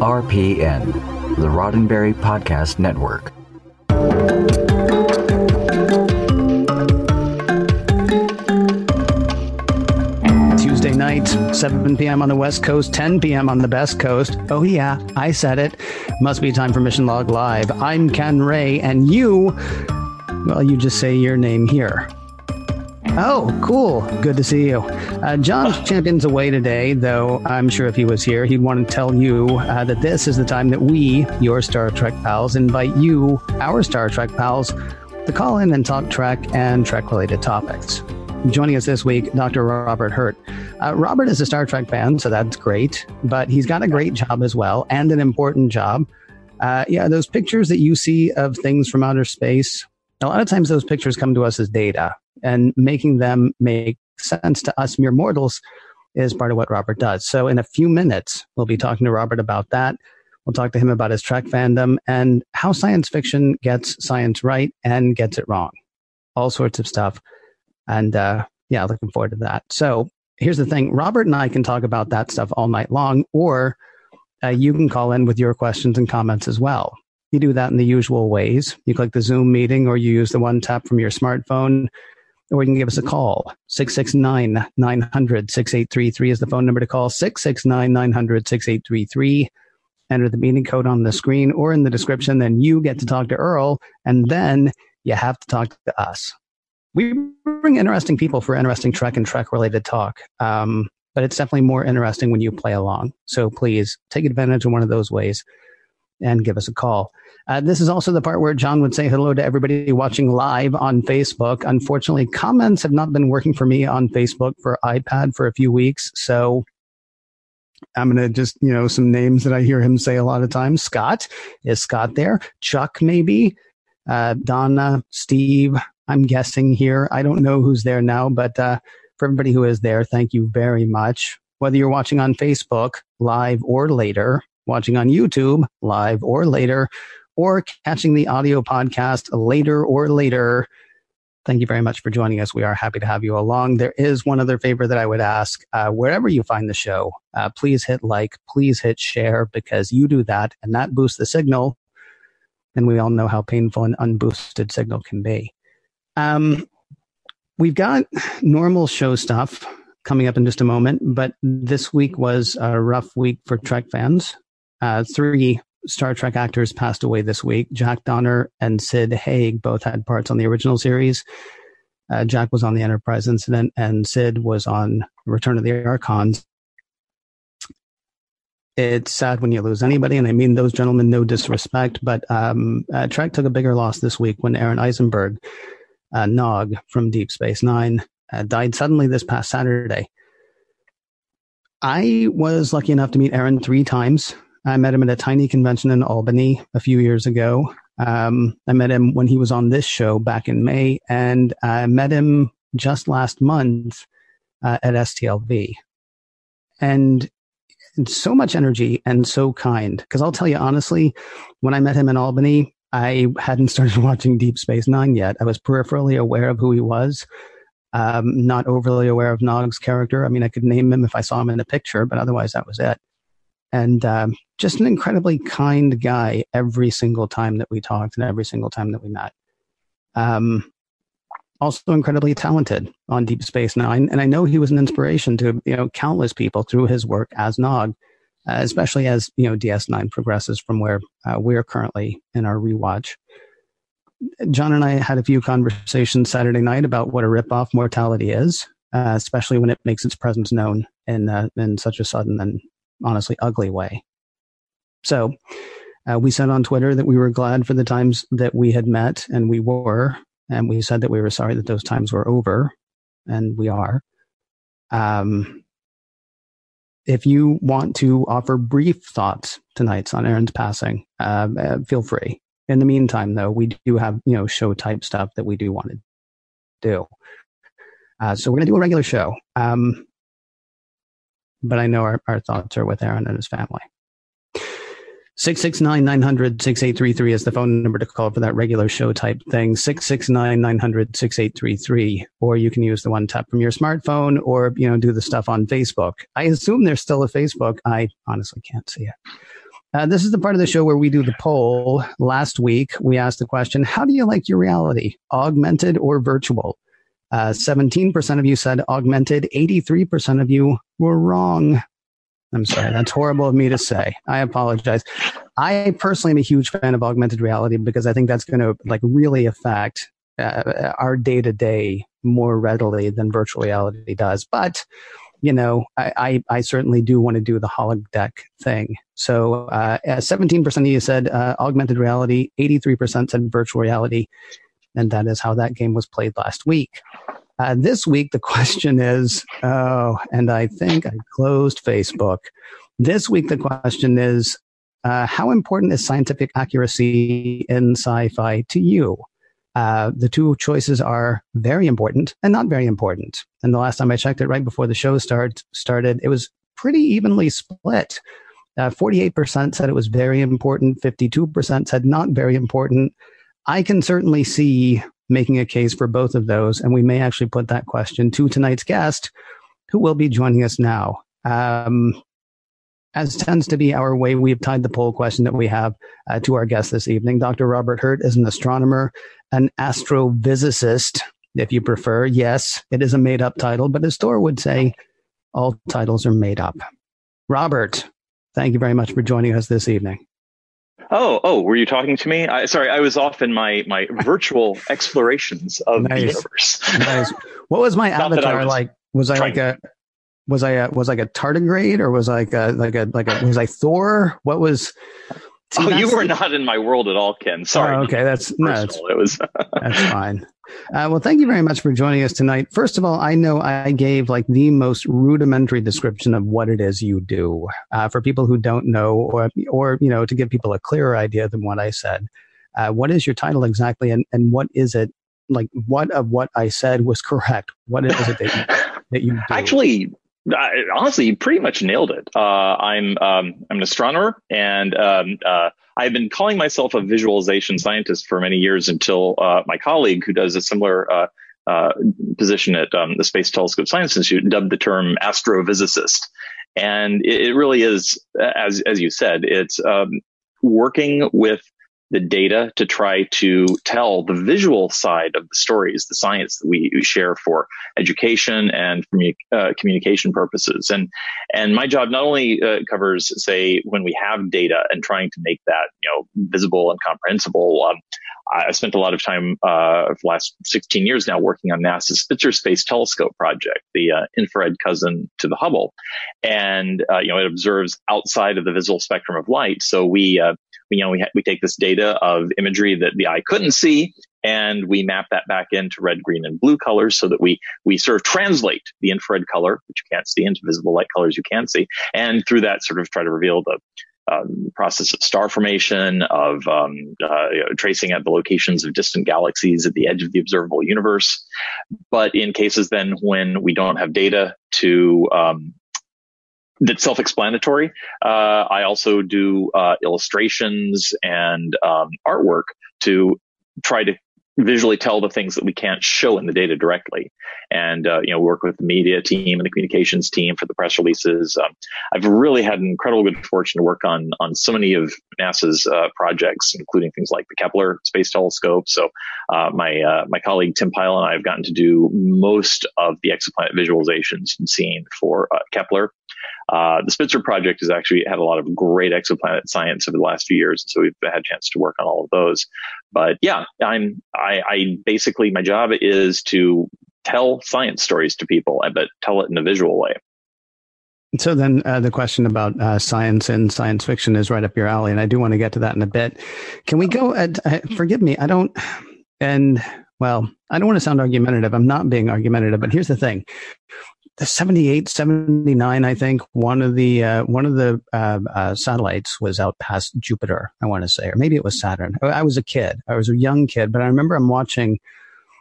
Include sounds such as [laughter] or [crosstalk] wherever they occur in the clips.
RPN, the Roddenberry Podcast Network. Tuesday night, 7 p.m. on the West Coast, 10 p.m. on the Best Coast. Oh, yeah, I said it. Must be time for Mission Log Live. I'm Ken Ray, and you, well, you just say your name here. Oh, cool. Good to see you. Uh, John Champion's away today, though I'm sure if he was here, he'd want to tell you uh, that this is the time that we, your Star Trek pals, invite you, our Star Trek pals, to call in and talk Trek and Trek related topics. Joining us this week, Dr. Robert Hurt. Uh, Robert is a Star Trek fan, so that's great, but he's got a great job as well and an important job. Uh, yeah, those pictures that you see of things from outer space, a lot of times those pictures come to us as data and making them make sense to us mere mortals is part of what Robert does. So in a few minutes, we'll be talking to Robert about that. We'll talk to him about his Trek fandom and how science fiction gets science right and gets it wrong. All sorts of stuff. And uh, yeah, looking forward to that. So here's the thing Robert and I can talk about that stuff all night long, or uh, you can call in with your questions and comments as well. You do that in the usual ways. You click the Zoom meeting or you use the one tap from your smartphone or you can give us a call. 669 900 6833 is the phone number to call. 669 900 6833. Enter the meeting code on the screen or in the description. Then you get to talk to Earl, and then you have to talk to us. We bring interesting people for interesting Trek and Trek related talk. Um, but it's definitely more interesting when you play along. So please take advantage of one of those ways and give us a call. Uh, this is also the part where John would say hello to everybody watching live on Facebook. Unfortunately, comments have not been working for me on Facebook for iPad for a few weeks. So I'm going to just, you know, some names that I hear him say a lot of times. Scott, is Scott there? Chuck, maybe? Uh, Donna, Steve, I'm guessing here. I don't know who's there now, but uh, for everybody who is there, thank you very much. Whether you're watching on Facebook live or later, watching on YouTube live or later, or catching the audio podcast later or later. Thank you very much for joining us. We are happy to have you along. There is one other favor that I would ask. Uh, wherever you find the show, uh, please hit like, please hit share because you do that and that boosts the signal. And we all know how painful an unboosted signal can be. Um, we've got normal show stuff coming up in just a moment, but this week was a rough week for Trek fans. Uh, three Star Trek actors passed away this week. Jack Donner and Sid Haig both had parts on the original series. Uh, Jack was on the Enterprise incident, and Sid was on Return of the Archons. It's sad when you lose anybody, and I mean those gentlemen no disrespect, but um, uh, Trek took a bigger loss this week when Aron Eisenberg, uh, Nog from Deep Space Nine, uh, died suddenly this past Saturday. I was lucky enough to meet Aron three times I met him at a tiny convention in Albany a few years ago. Um, I met him when he was on this show back in May, and I met him just last month uh, at STLV. And so much energy and so kind. Because I'll tell you honestly, when I met him in Albany, I hadn't started [laughs] watching Deep Space Nine yet. I was peripherally aware of who he was, um, not overly aware of Nog's character. I mean, I could name him if I saw him in a picture, but otherwise that was it and um, just an incredibly kind guy every single time that we talked and every single time that we met. Um, also incredibly talented on Deep Space Nine, and I know he was an inspiration to you know countless people through his work as Nog, uh, especially as you know DS9 progresses from where uh, we're currently in our rewatch. John and I had a few conversations Saturday night about what a ripoff mortality is, uh, especially when it makes its presence known in uh, in such a sudden and honestly ugly way. So uh, we said on Twitter that we were glad for the times that we had met, and we were, and we said that we were sorry that those times were over, and we are. Um, if you want to offer brief thoughts tonight on Aron's passing, uh, uh, feel free. In the meantime, though, we do have you know show type stuff that we do want to do. Uh, so we're going to do a regular show. Um, but I know our, our thoughts are with Aron and his family. 669 900 6833 is the phone number to call for that regular show type thing. 669 900 6833. Or you can use the one tap from your smartphone or, you know, do the stuff on Facebook. I assume there's still a Facebook. I honestly can't see it. Uh, this is the part of the show where we do the poll. Last week, we asked the question How do you like your reality, augmented or virtual? Uh, 17% of you said augmented, 83% of you were wrong. I'm sorry, that's horrible of me to say. I apologize. I personally am a huge fan of augmented reality because I think that's going to like really affect uh, our day to day more readily than virtual reality does. But you know, I, I, I, certainly do want to do the holodeck thing. So uh, 17% of you said uh, augmented reality, 83% said virtual reality. And that is how that game was played last week. Uh, this week, the [laughs] question is oh, and I think I closed Facebook. This week, the question is uh, how important is scientific accuracy in sci fi to you? Uh, the two choices are very important and not very important. And the last time I checked it, right before the show start, started, it was pretty evenly split. Uh, 48% said it was very important, 52% said not very important. I can certainly see making a case for both of those, and we may actually put that question to tonight's guest, who will be joining us now. Um, as tends to be our way, we have tied the poll question that we have uh, to our guest this evening. Dr. Robert Hurt is an astronomer, an astrophysicist, if you prefer. Yes, it is a made up title, but as Thor would say, all titles are made up. Robert, thank you very much for joining us this evening. Oh, oh, were you talking to me? I, sorry, I was off in my my virtual [laughs] explorations of nice. the universe. nice. [laughs] What was my avatar was like? Was I like a was I a, was like a tardigrade or was I like a like a like a was I Thor? What was? See, [laughs] oh, you were not in my world at all, Ken. Sorry. Oh, okay, that's no, that's, it was. [laughs] that's [laughs] fine. Uh, well, thank you very much for joining us tonight. First of all, I know I gave like the most rudimentary description of what it is you do uh, for people who don't know, or or you know, to give people a clearer idea than what I said. Uh, what is your title exactly, and and what is it? Like, what of what I said was correct? What is it that you, that you do? Actually, I, honestly, you pretty much nailed it. Uh, I'm um, I'm an astronomer, and um, uh, I've been calling myself a visualization scientist for many years until uh, my colleague, who does a similar uh, uh, position at um, the Space Telescope Science Institute, dubbed the term astrophysicist. And it, it really is, as as you said, it's um, working with the data to try to tell the visual side of the stories, the science that we, share for education and uh, communication purposes. And and my job not only uh, covers, say, when we have data and trying to make that you know visible and comprehensible. Um, I spent a lot of time uh, for the last 16 years now working on NASA's Spitzer Space Telescope project, the uh, infrared cousin to the Hubble, and uh, you know it observes outside of the visible spectrum of light. So we uh, we, you know, we, ha- we take this data of imagery that the eye couldn't see and we map that back into red, green, and blue colors so that we, we sort of translate the infrared color, which you can't see, into visible light colors you can see. And through that sort of try to reveal the um, process of star formation, of um, uh, you know, tracing at the locations of distant galaxies at the edge of the observable universe. But in cases then when we don't have data to um, that's self-explanatory. Uh, I also do uh, illustrations and um, artwork to try to visually tell the things that we can't show in the data directly. And, uh, you know, work with the media team and the communications team for the press releases. Um, I've really had an incredible good fortune to work on, on so many of NASA's, uh, projects, including things like the Kepler Space Telescope. So, uh, my, uh, my colleague Tim Pyle and I have gotten to do most of the exoplanet visualizations and seen for Kepler. Uh, the Spitzer project has actually had a lot of great exoplanet science over the last few years, so we've had a chance to work on all of those. But yeah, I'm I, I basically my job is to tell science stories to people, but tell it in a visual way. So then uh, the question about uh, science and science fiction is right up your alley, and I do want to get to that in a bit. Can we go? At, uh, forgive me, I don't. And well, I don't want to sound argumentative. I'm not being argumentative, but here's the thing: the 78 79 i think one of the uh, one of the uh, uh, satellites was out past jupiter i want to say or maybe it was saturn. I was a kid. I was a young kid but i remember i'm watching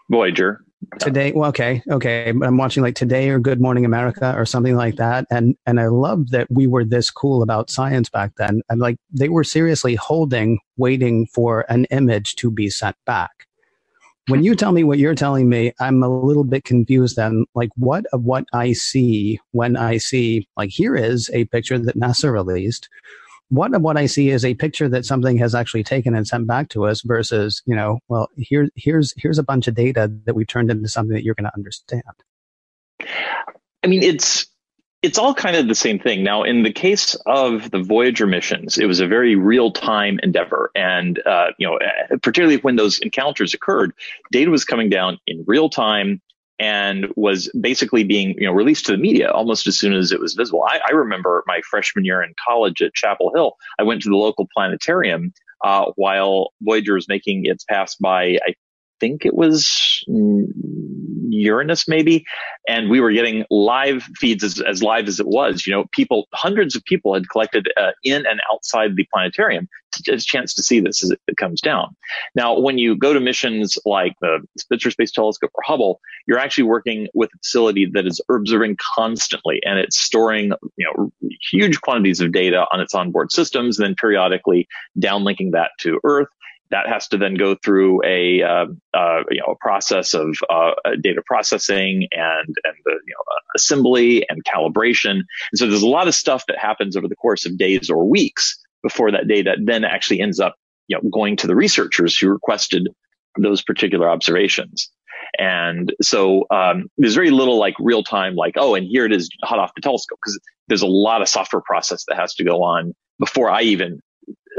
voyager. Today well okay okay. But i'm watching like today or good morning america or something like that and and i love that we were this cool about science back then. And like they were seriously holding waiting for an image to be sent back when you tell me what you're telling me, I'm a little bit confused then. Like, what of what I see when I see, like, here is a picture that NASA released what of what I see is a picture that something has actually taken and sent back to us versus, you know, well, here here's here's a bunch of data that we turned into something that you're going to understand. I mean, it's it's all kind of the same thing. Now, in the case of the Voyager missions, it was a very real time endeavor, and uh, you know, particularly when those encounters occurred, data was coming down in real time and was basically being you know released to the media almost as soon as it was visible. I, I remember my freshman year in college at Chapel Hill. I went to the local planetarium uh, while Voyager was making its pass by. I think it was Uranus maybe, and we were getting live feeds as, as live as it was. You know, people, hundreds of people had collected uh, in and outside the planetarium to a chance to see this as it, it comes down. Now, when you go to missions like the Spitzer Space Telescope or Hubble, you're actually working with a facility that is observing constantly, and it's storing you know huge quantities of data on its onboard systems, and then periodically downlinking that to Earth that has to then go through a uh, uh, you know a process of uh, data processing and and the you know assembly and calibration. And so there's a lot of stuff that happens over the course of days or weeks before that data then actually ends up you know going to the researchers who requested those particular observations. And so um, there's very little like real time, like oh, and here it is hot off the telescope because there's a lot of software process that has to go on before I even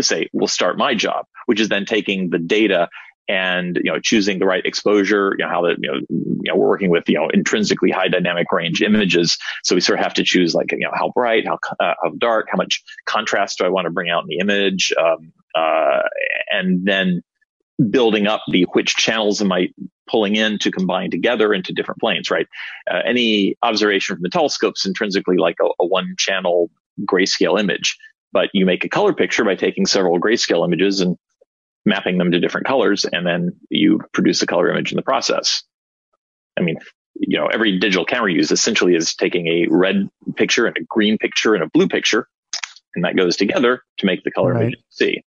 say we'll start my job, which is then taking the data and you know choosing the right exposure you know how the you know, you know we're working with you know intrinsically high dynamic range images. So we sort of have to choose like you know how bright how uh, how dark how much contrast do i want to bring out in the image? Um, uh, and then building up the which channels am i pulling in to combine together into different planes right? Uh, any observation from the telescopes intrinsically like a, a one channel grayscale image but you make a color picture by taking several grayscale images and mapping them to different colors, and then you produce a color image in the process. I mean, you know, every digital camera you use essentially is taking a red picture and a green picture and a blue picture, and that goes together to make the color right. image you see.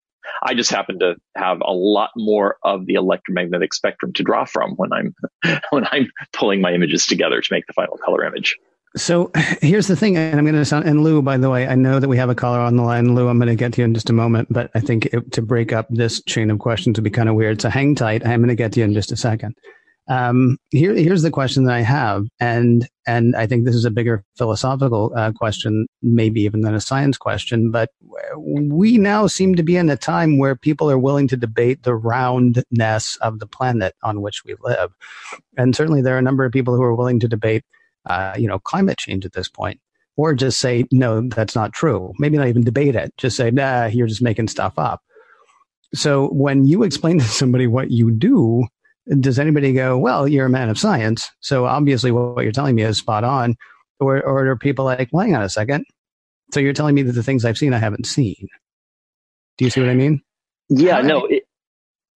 I just happen to have a lot more of the electromagnetic spectrum to draw from when I'm [laughs] when I'm pulling my images together to make the final color image. So [laughs] here's the thing, and I'm going to sound, and Lou, by the way, I know that we have a caller on the line. Lou, I'm going to get to you in just a moment, but I think it, to break up this chain of questions would be kind of weird. So hang tight. I'm going to get to you in just a second. Um, here, here's the question that I have, and and I think this is a bigger philosophical uh, question, maybe even than a science question. But we now seem to be in a time where people are willing to debate the roundness of the planet on which we live, and certainly there are a number of people who are willing to debate uh, you know, climate change at this point, or just say, no, that's not true. Maybe not even debate it. Just say, nah, you're just making stuff up. So when you explain [laughs] to somebody what you do, does anybody go, well, you're a man of science. So obviously what you're telling me is spot on. Or, or are people like, well, hang on a second. So you're telling me that the things I've seen, I haven't seen. Do you see what I mean? Yeah, no. It,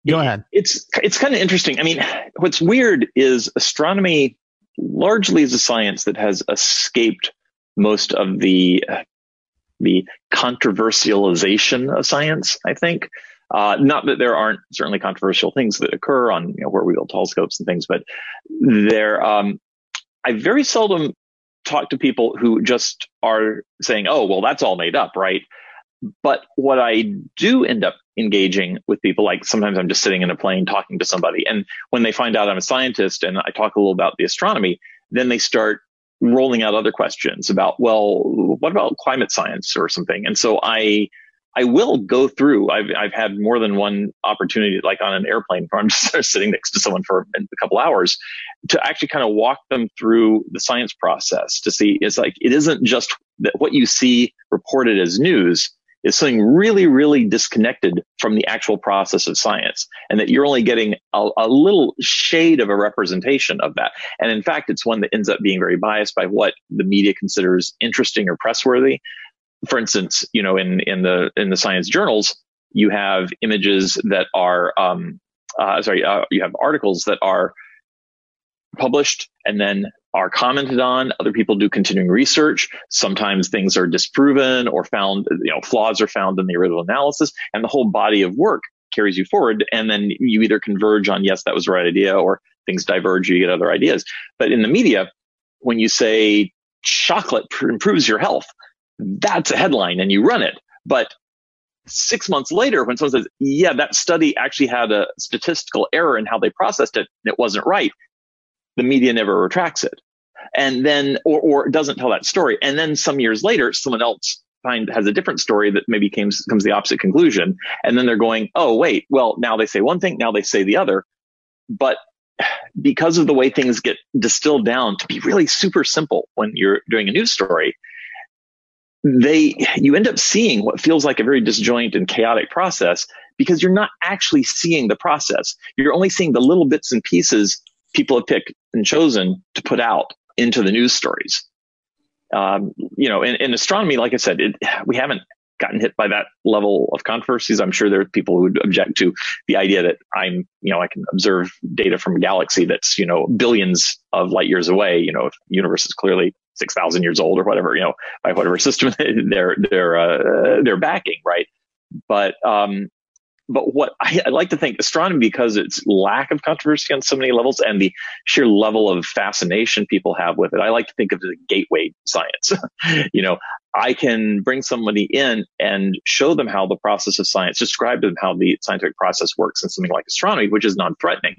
Go ahead. It's it's kind of interesting. I mean, what's weird is astronomy largely is a science that has escaped most of the the controversialization of science. I think. Uh, not that there aren't certainly controversial things that occur on you know, where we build telescopes and things, but there, um, I very seldom talk to people who just are saying, "Oh, well, that's all made up," right? But what I do end up engaging with people, like sometimes I'm just sitting in a plane talking to somebody, and when they find out I'm a scientist and I talk a little about the astronomy, then they start rolling out other questions about, well, what about climate science or something? And so I, I will go through. I've I've had more than one opportunity, like on an airplane, where I'm [laughs] just sitting next to someone for a couple hours, to actually kind of walk them through the science process to see. It's like it isn't just that what you see reported as news is something really, really disconnected from the actual process of science and that you're only getting a, a, little shade of a representation of that. And in fact, it's one that ends up being very biased by what the media considers interesting or pressworthy. For instance, you know, in, in the, in the science journals, you have images that are, um, uh, sorry, uh, you have articles that are published and then are commented on. Other people do continuing research. Sometimes things are disproven or found, you know, flaws are found in the original analysis and the whole body of work carries you forward. And then you either converge on, yes, that was the right idea or things diverge, you get other ideas. But in the media, when you say chocolate improves your health, that's a headline and you run it. But six months later, when someone says, yeah, that study actually had a statistical error in how they processed it and it wasn't right, the media never retracts it. And then, or, or doesn't tell that story. And then some years later, someone else find has a different story that maybe comes, comes the opposite conclusion. And then they're going, oh, wait, well, now they say one thing, now they say the other. But because of the way things get distilled down to be really super simple when you're doing a news story, they you end up seeing what feels like a very disjoint and chaotic process because you're not actually seeing the process. You're only seeing the little bits and pieces people have picked and chosen to put out into the news stories. Um, you know, in, in, astronomy, like I said, it, we haven't gotten hit by that level of controversies. I'm sure there are people who would object to the idea that I'm, you know, I can observe data from a galaxy that's, you know, billions of light years away. You know, if the universe is clearly 6,000 years old or whatever, you know, by whatever [laughs] system [laughs] they're, they're, uh, they're backing, right? But, um, but what I, I, like to think astronomy because its lack of controversy on so many levels and the sheer level of fascination people have with it, I like to think of it as a gateway science. [laughs] you know, I can bring somebody in and show them how the process of science, describe to them how the scientific process works in something like astronomy, which is non-threatening.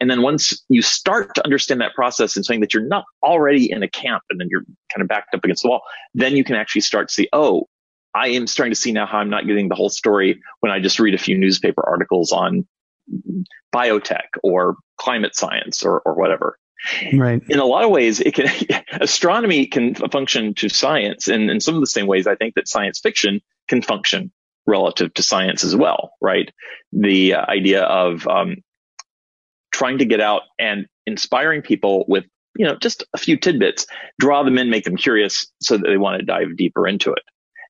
And then once you start to understand that process and saying that you're not already in a camp and then you're kind of backed up against the wall, then you can actually start to see, oh, I am starting to see now how I'm not getting the whole story when I just read a few newspaper articles on biotech or climate science or, or whatever. Right. In a lot of ways, it can [laughs] astronomy can function to science, and in some of the same ways, I think that science fiction can function relative to science as well. Right. The uh, idea of um, trying to get out and inspiring people with you know just a few tidbits, draw them in, make them curious, so that they want to dive deeper into it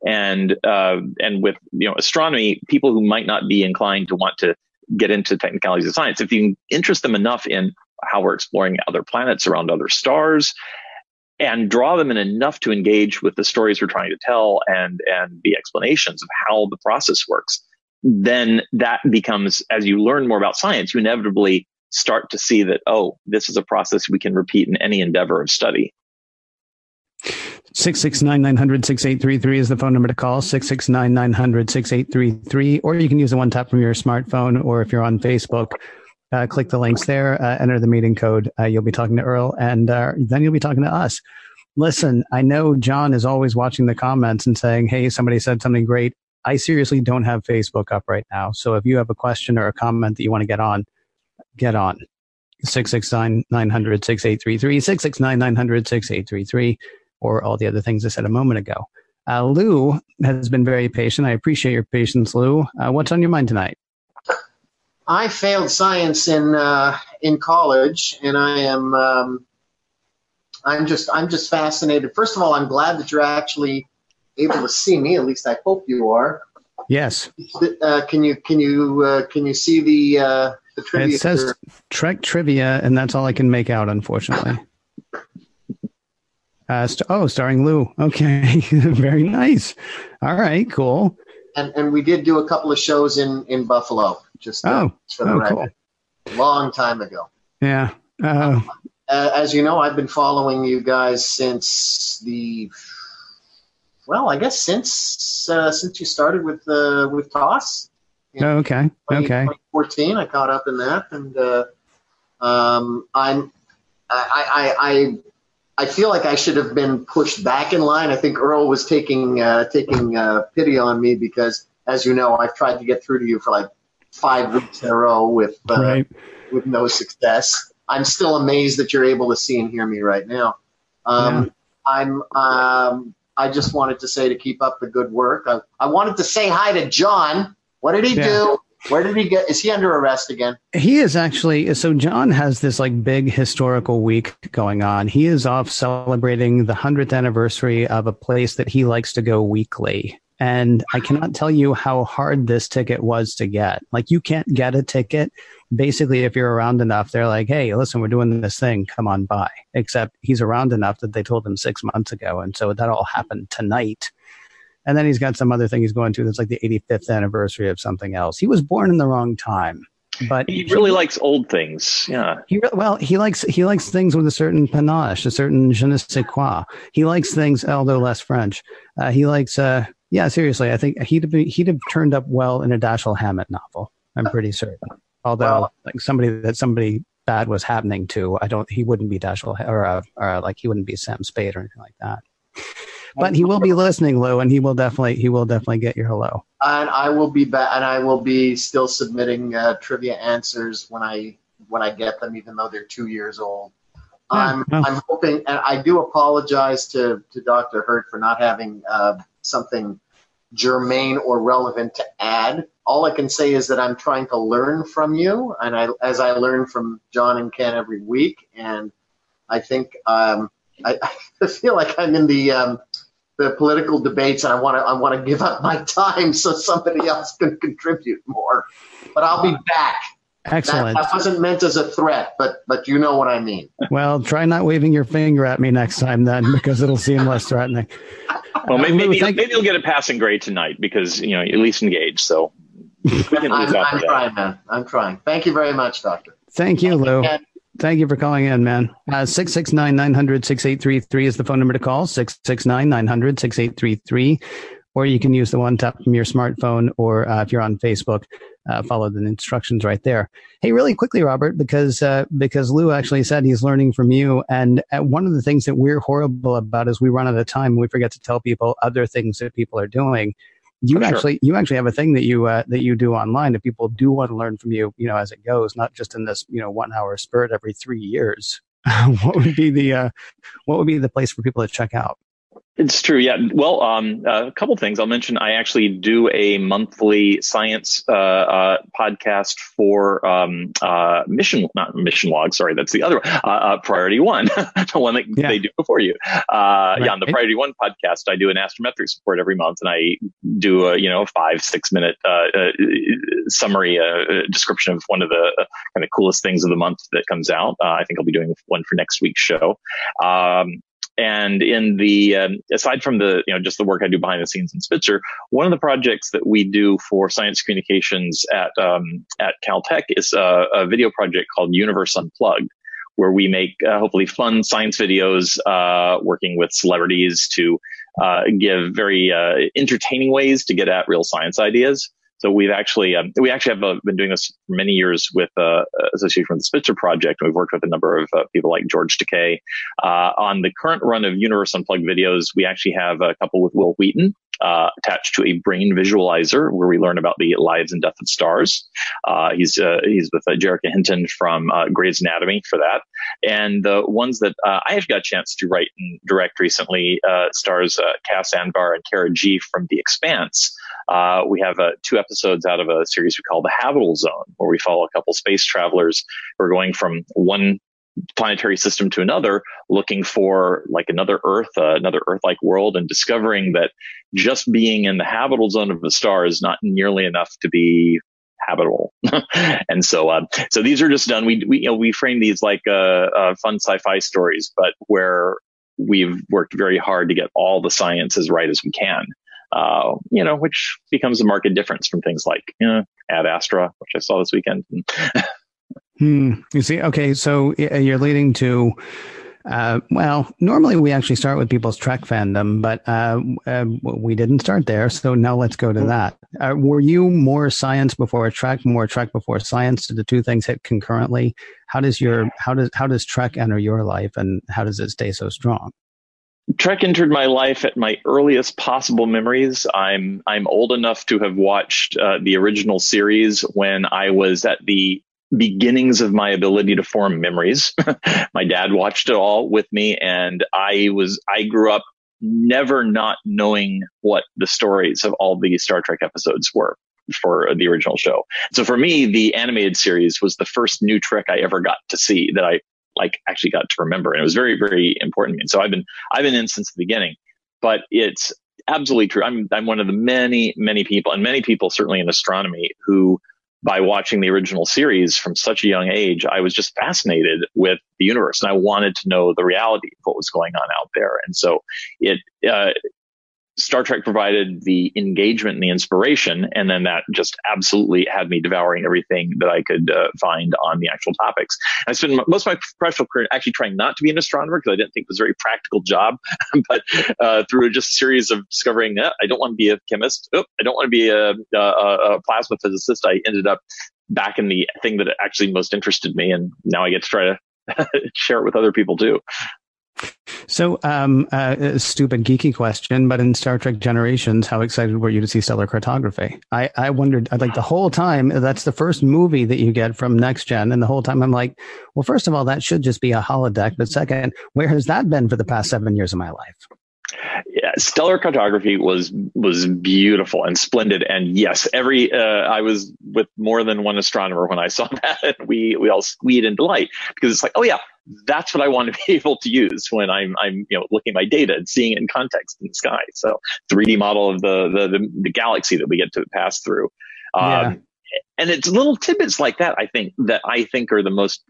and uh, and with you know astronomy, people who might not be inclined to want to get into technicalities of science, if you interest them enough in how we're exploring other planets around other stars, and draw them in enough to engage with the stories we're trying to tell and and the explanations of how the process works, then that becomes as you learn more about science, you inevitably start to see that oh, this is a process we can repeat in any endeavor of study. 669 900 6833 is the phone number to call 669 900 6833 or you can use the one tap from your smartphone or if you're on facebook uh, click the links there uh, enter the meeting code uh, you'll be talking to earl and uh, then you'll be talking to us. Listen i know john is always watching the comments and saying hey somebody said something great. I seriously don't have facebook up right now so if you have a question or a comment that you want to get on get on. 669 900 6833 669 900 6833 or all the other things I said a moment ago. Uh, Lou has been very patient. I appreciate your patience, Lou. Uh, what's on your mind tonight? I failed science in uh, in college, and I am um, I'm just I'm just fascinated. First of all, I'm glad that you're actually able to see me. At least I hope you are. Yes. Uh, can you can you uh, can you see the uh, the trivia? It says Trek trivia, and that's all I can make out, unfortunately. [laughs] Uh, st- oh, starring Lou. Okay, [laughs] very nice. All right, cool. And and we did do a couple of shows in in Buffalo. Just uh, oh, for the oh, record. cool. Long time ago. Yeah. Uh, uh, as you know, I've been following you guys since the well, I guess since uh, since you started with uh, with TOS. Oh, okay. 20, okay. 2014, I caught up in that, and uh, um, I'm I, I, I I feel like I should have been pushed back in line. I think Earl was taking uh, taking uh, pity on me because, as you know, I've tried to get through to you for like five weeks in a row with uh, right. with no success. I'm still amazed that you're able to see and hear me right now. Um, yeah. I'm. Um, I just wanted to say to keep up the good work. I, I wanted to say hi to John. What did he yeah. do? Where did he get? Is he under arrest again? He is actually. So John has this like big historical week going on. He is off celebrating the hundredth anniversary of a place that he likes to go weekly. And I cannot tell you how hard this ticket was to get. Like you can't get a ticket. Basically, if you're around enough, they're like, "Hey, listen, we're doing this thing. Come on by." Except he's around enough that they told him six months ago, and so that all happened tonight and then he's got some other thing he's going to that's like the 85th anniversary of something else. He was born in the wrong time. But he really he, likes old things. Yeah. He well, he likes he likes things with a certain panache, a certain je ne sais quoi. He likes things, although less French. Uh, he likes uh, Yeah, seriously, I think he'd have he'd have turned up well in a Dashiell Hammett novel. I'm pretty certain. Although, like somebody that somebody bad was happening to, I don't. He wouldn't be Dashiell or, uh, or like he wouldn't be Sam Spade or anything like that. But he will be listening, Lou, and he will definitely he will definitely get your hello. And I will be back, and I will be still submitting uh, trivia answers when I when I get them, even though they're two years old. I'm I'm hoping, and I do apologize to to Dr. Hurt for not having uh, something germane or relevant to add. All I can say is that I'm trying to learn from you, and I as I learn from John and Ken every week, and I think um, I, [laughs] I feel like I'm in the um, the political debates, and I want to I want to give up my time so somebody else can contribute more. But I'll be back. Excellent. That, that, wasn't meant as a threat, but but you know what I mean. Well, try not waving your finger at me next time then, because it'll seem less threatening. Well, uh, maybe maybe, maybe you'll get a passing grade tonight because you know at least engaged. So [laughs] I'm, I'm trying, man. I'm trying. Thank you very much, doctor. Thank you, Lou. Thank you for calling in, man. Uh, 669 900 6833 is the phone number to call 669 900 6833. Or you can use the one tap from your smartphone, or uh, if you're on Facebook, uh, follow the instructions right there. Hey, really quickly, Robert, because uh, because Lou actually said he's learning from you, and uh, one of the things that we're horrible about is we run out of time and we forget to tell people other things that people are doing you For actually sure. you actually have a thing that you uh, that you do online if people do want to learn from you you know as it goes not just in this you know one hour spurt every three years [laughs] what would be the uh, what would be the place for people to check out it's true, yeah. Well, um, uh, a couple things I'll mention. I actually do a monthly science uh, uh, podcast for um, uh, Mission, not Mission Log. Sorry, that's the other uh, uh, Priority One, [laughs] the one that yeah. they do before you. Right. Yeah, on the Priority One podcast, I do an astrometrics report every month, and I do a you know five six minute summary description of one of the kind of coolest things of the month that comes out. I think I'll be doing one for next week's show. Um, and in the um, aside from the you know just the work I do behind the scenes in Spitzer, one of the projects that we do for science communications at um, at Caltech is a, a, video project called Universe Unplugged, where we make uh, hopefully fun science videos, uh, working with celebrities to uh, give very uh, entertaining ways to get at real science ideas. So we've actually um, we actually have uh, been doing this for many years with uh, association with the Spitzer Project, we've worked with a number of uh, people like George Takei. Uh, on the current run of Universe Unplugged videos, we actually have a couple with Wil Wheaton, uh, attached to a brain visualizer where we learn about the lives and death of stars. Uh, he's uh, he's with uh, Jerrika Hinton from uh, Grey's Anatomy for that, and the ones that uh, I have got a chance to write and direct recently stars Cas Anvar and Cara Gee from The Expanse. we have two episodes out of a series we call The Habitable Zone, where we follow a couple space travelers who are going from one planetary system to another, looking for like another Earth, uh, another Earth-like world, and discovering that just being in the habitable zone of a star is not nearly enough to be habitable. [laughs] and so, uh, so these are just done. We, we, you know, we frame these like uh, uh, fun sci-fi stories, but where we've worked very hard to get all the science as right as we can. Uh, you know, which becomes a marked difference from things like you know, Ad Astra, which I saw this weekend. [laughs] Hmm. You see, okay, so you're leading to. Uh, well, normally we actually start with people's Trek fandom, but uh, uh, we didn't start there. So now let's go to that. Uh, were you more science before Trek, more Trek before science? Did the two things hit concurrently? How does your how does how does Trek enter your life, and how does it stay so strong? Trek entered my life at my earliest possible memories. I'm I'm old enough to have watched uh, the original series when I was at the beginnings of my ability to form memories. [laughs] my dad watched it all with me and I was, I grew up never not knowing what the stories of all the Star Trek episodes were for the original show. So for me, the animated series was the first new Trek I ever got to see that I like actually got to remember. And it was very, very important to me. And so I've been, I've been in since the beginning, but it's absolutely true. I'm, I'm one of the many, many people and many people certainly in astronomy who by watching the original series from such a young age, I was just fascinated with the universe and I wanted to know the reality of what was going on out there. And so it, uh, Star Trek provided the engagement and the inspiration, and then that just absolutely had me devouring everything that I could uh, find on the actual topics. I spent most of my professional career actually trying not to be an astronomer because I didn't think it was a very practical job. [laughs] but uh, through just a series of discovering that I don't want to be a chemist, oh, I don't want to be a, a, a plasma physicist, I ended up back in the thing that actually most interested me, and now I get to try to [laughs] share it with other people too. So, um, uh, stupid geeky question, but in Star Trek Generations, how excited were you to see stellar cartography? I, I wondered, like the whole time, that's the first movie that you get from Next Gen, and the whole time I'm like, well, first of all, that should just be a holodeck, but second, where has that been for the past seven years of my life? Yeah, stellar cartography was was beautiful and splendid, and yes, every uh, I was with more than one astronomer when I saw [laughs] that, and we we all squeed in delight because it's like, oh yeah, that's what I want to be [laughs] able to use when I'm I'm you know looking at my data and seeing it in context in the sky. So 3D model of the the the, the galaxy that we get to pass through. Um. And it's little tidbits like that, I think, that I think are the most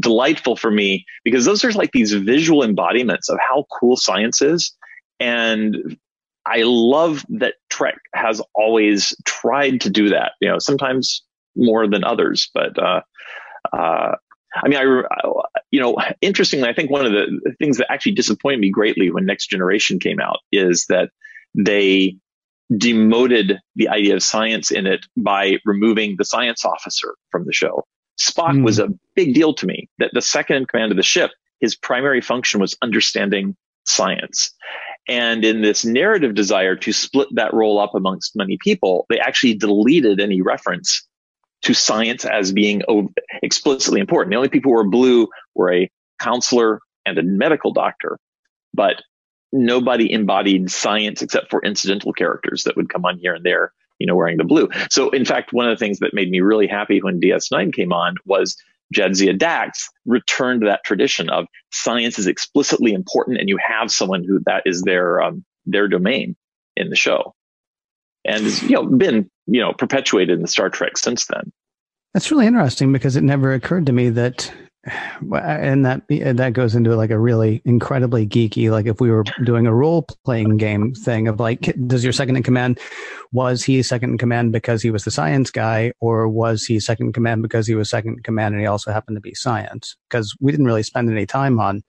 delightful for me because those are like these visual embodiments of how cool science is. And I love that Trek has always tried to do that. You know, sometimes more than others, but uh, uh, I mean, I, you know, interestingly, I think one of the things that actually disappointed me greatly when Next Generation came out is that they demoted the idea of science in it by removing the science officer from the show. Spock mm. was a big deal to me that the second in command of the ship, his primary function was understanding science. And in this narrative desire to split that role up amongst many people, they actually deleted any reference to science as being explicitly important. The only people who were blue were a counselor and a medical doctor, but nobody embodied science except for incidental characters that would come on here and there, you know, wearing the blue. So in fact, one of the things that made me really happy when DS9 came on was Jadzia Dax returned that tradition of science is explicitly important and you have someone who that is their, um, their domain in the show and has, you know, been you know, perpetuated in Star Trek since then. That's really interesting because it never occurred to me that, and that that goes into like a really incredibly geeky, like if we were doing a role playing game thing of like, does your second in command, was he second in command because he was the science guy, or was he second in command because he was second in command and he also happened to be science? Because we didn't really spend any time on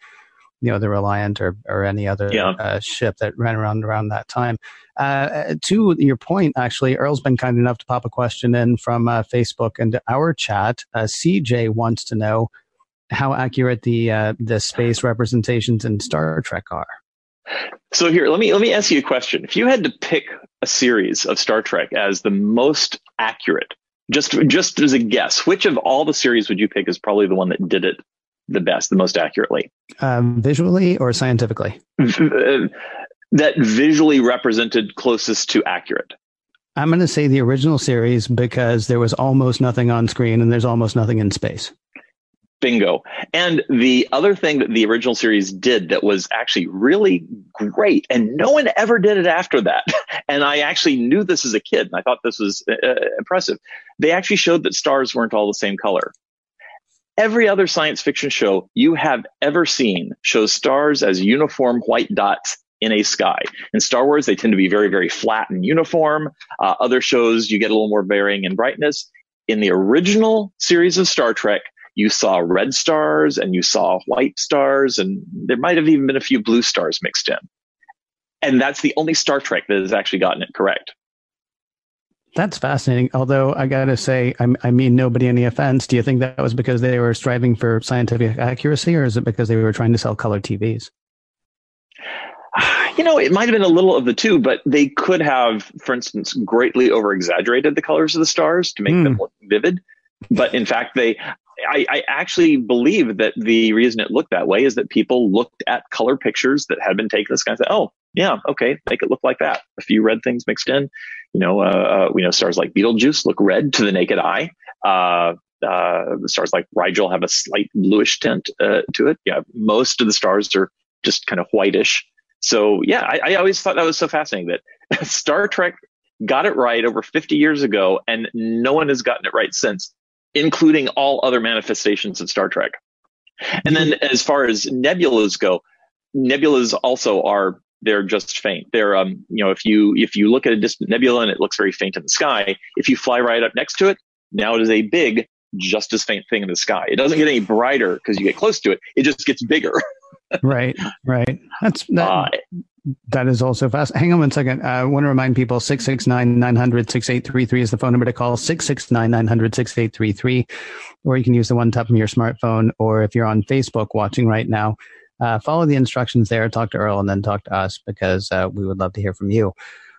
you know the Reliant or or any other yeah. uh, ship that ran around around that time. Uh, to your point, actually, Earl's been kind enough to pop a question in from uh, Facebook into our chat. Uh, CJ wants to know how accurate the uh, the space representations in Star Trek are. So here, let me let me ask you a question. If you had to pick a series of Star Trek as the most accurate, just just as a guess, which of all the series would you pick as probably the one that did it the best, the most accurately? Um, visually or scientifically? that visually represented closest to accurate. I'm going to say the original series because there was almost nothing on screen and there's almost nothing in space. Bingo. And the other thing that the original series did that was actually really great, and no one ever did it after that. [laughs] And I actually knew this as a kid, and I thought this was uh, uh impressive. They actually showed that stars weren't all the same color. Every other science fiction show you have ever seen shows stars as uniform white dots in a sky. In Star Wars, they tend to be very, very flat and uniform. Uh, other shows, you get a little more varying in brightness. In the original series of Star Trek, you saw red stars and you saw white stars, and there might have even been a few blue stars mixed in. And that's the only Star Trek that has actually gotten it correct. That's fascinating. Although I got to say, I, I, mean, nobody any offense. Do you think that was because they were striving for scientific accuracy, or is it because they were trying to sell color TVs? [sighs] You know, it might have been a little of the two, but they could have, for instance, greatly over exaggerated the colors of the stars to make mm. them look vivid. But in fact, they, I, I, actually believe that the reason it looked that way is that people looked at color pictures that had been taken this guy said, oh, yeah, okay, make it look like that. A few red things mixed in. You know, uh, uh, we know stars like Betelgeuse look red to the naked eye. Uh, uh, stars like Rigel have a slight bluish tint uh, to it. Yeah, most of the stars are just kind of whitish. So yeah, I, I always thought that was so fascinating that [laughs] Star Trek got it right over 50 years ago, and no one has gotten it right since, including all other manifestations of Star Trek. And then as far as nebulas go, nebulas also are they're just faint. They're, um, you know, if you if you look at a distant nebula and it looks very faint in the sky, if you fly right up next to it, now it is a big, just as faint thing in the sky. It doesn't get any brighter because you get close to it. It just gets bigger. [laughs] right, right. That's that, uh, that is also fast. Hang on one second. I want to remind people 669 900 6833 is the phone number to call 669 900 6833. Or you can use the one tap from your smartphone. Or if you're on Facebook watching right now, uh, follow the instructions there, talk to Earl, and then talk to us because uh, we would love to hear from you.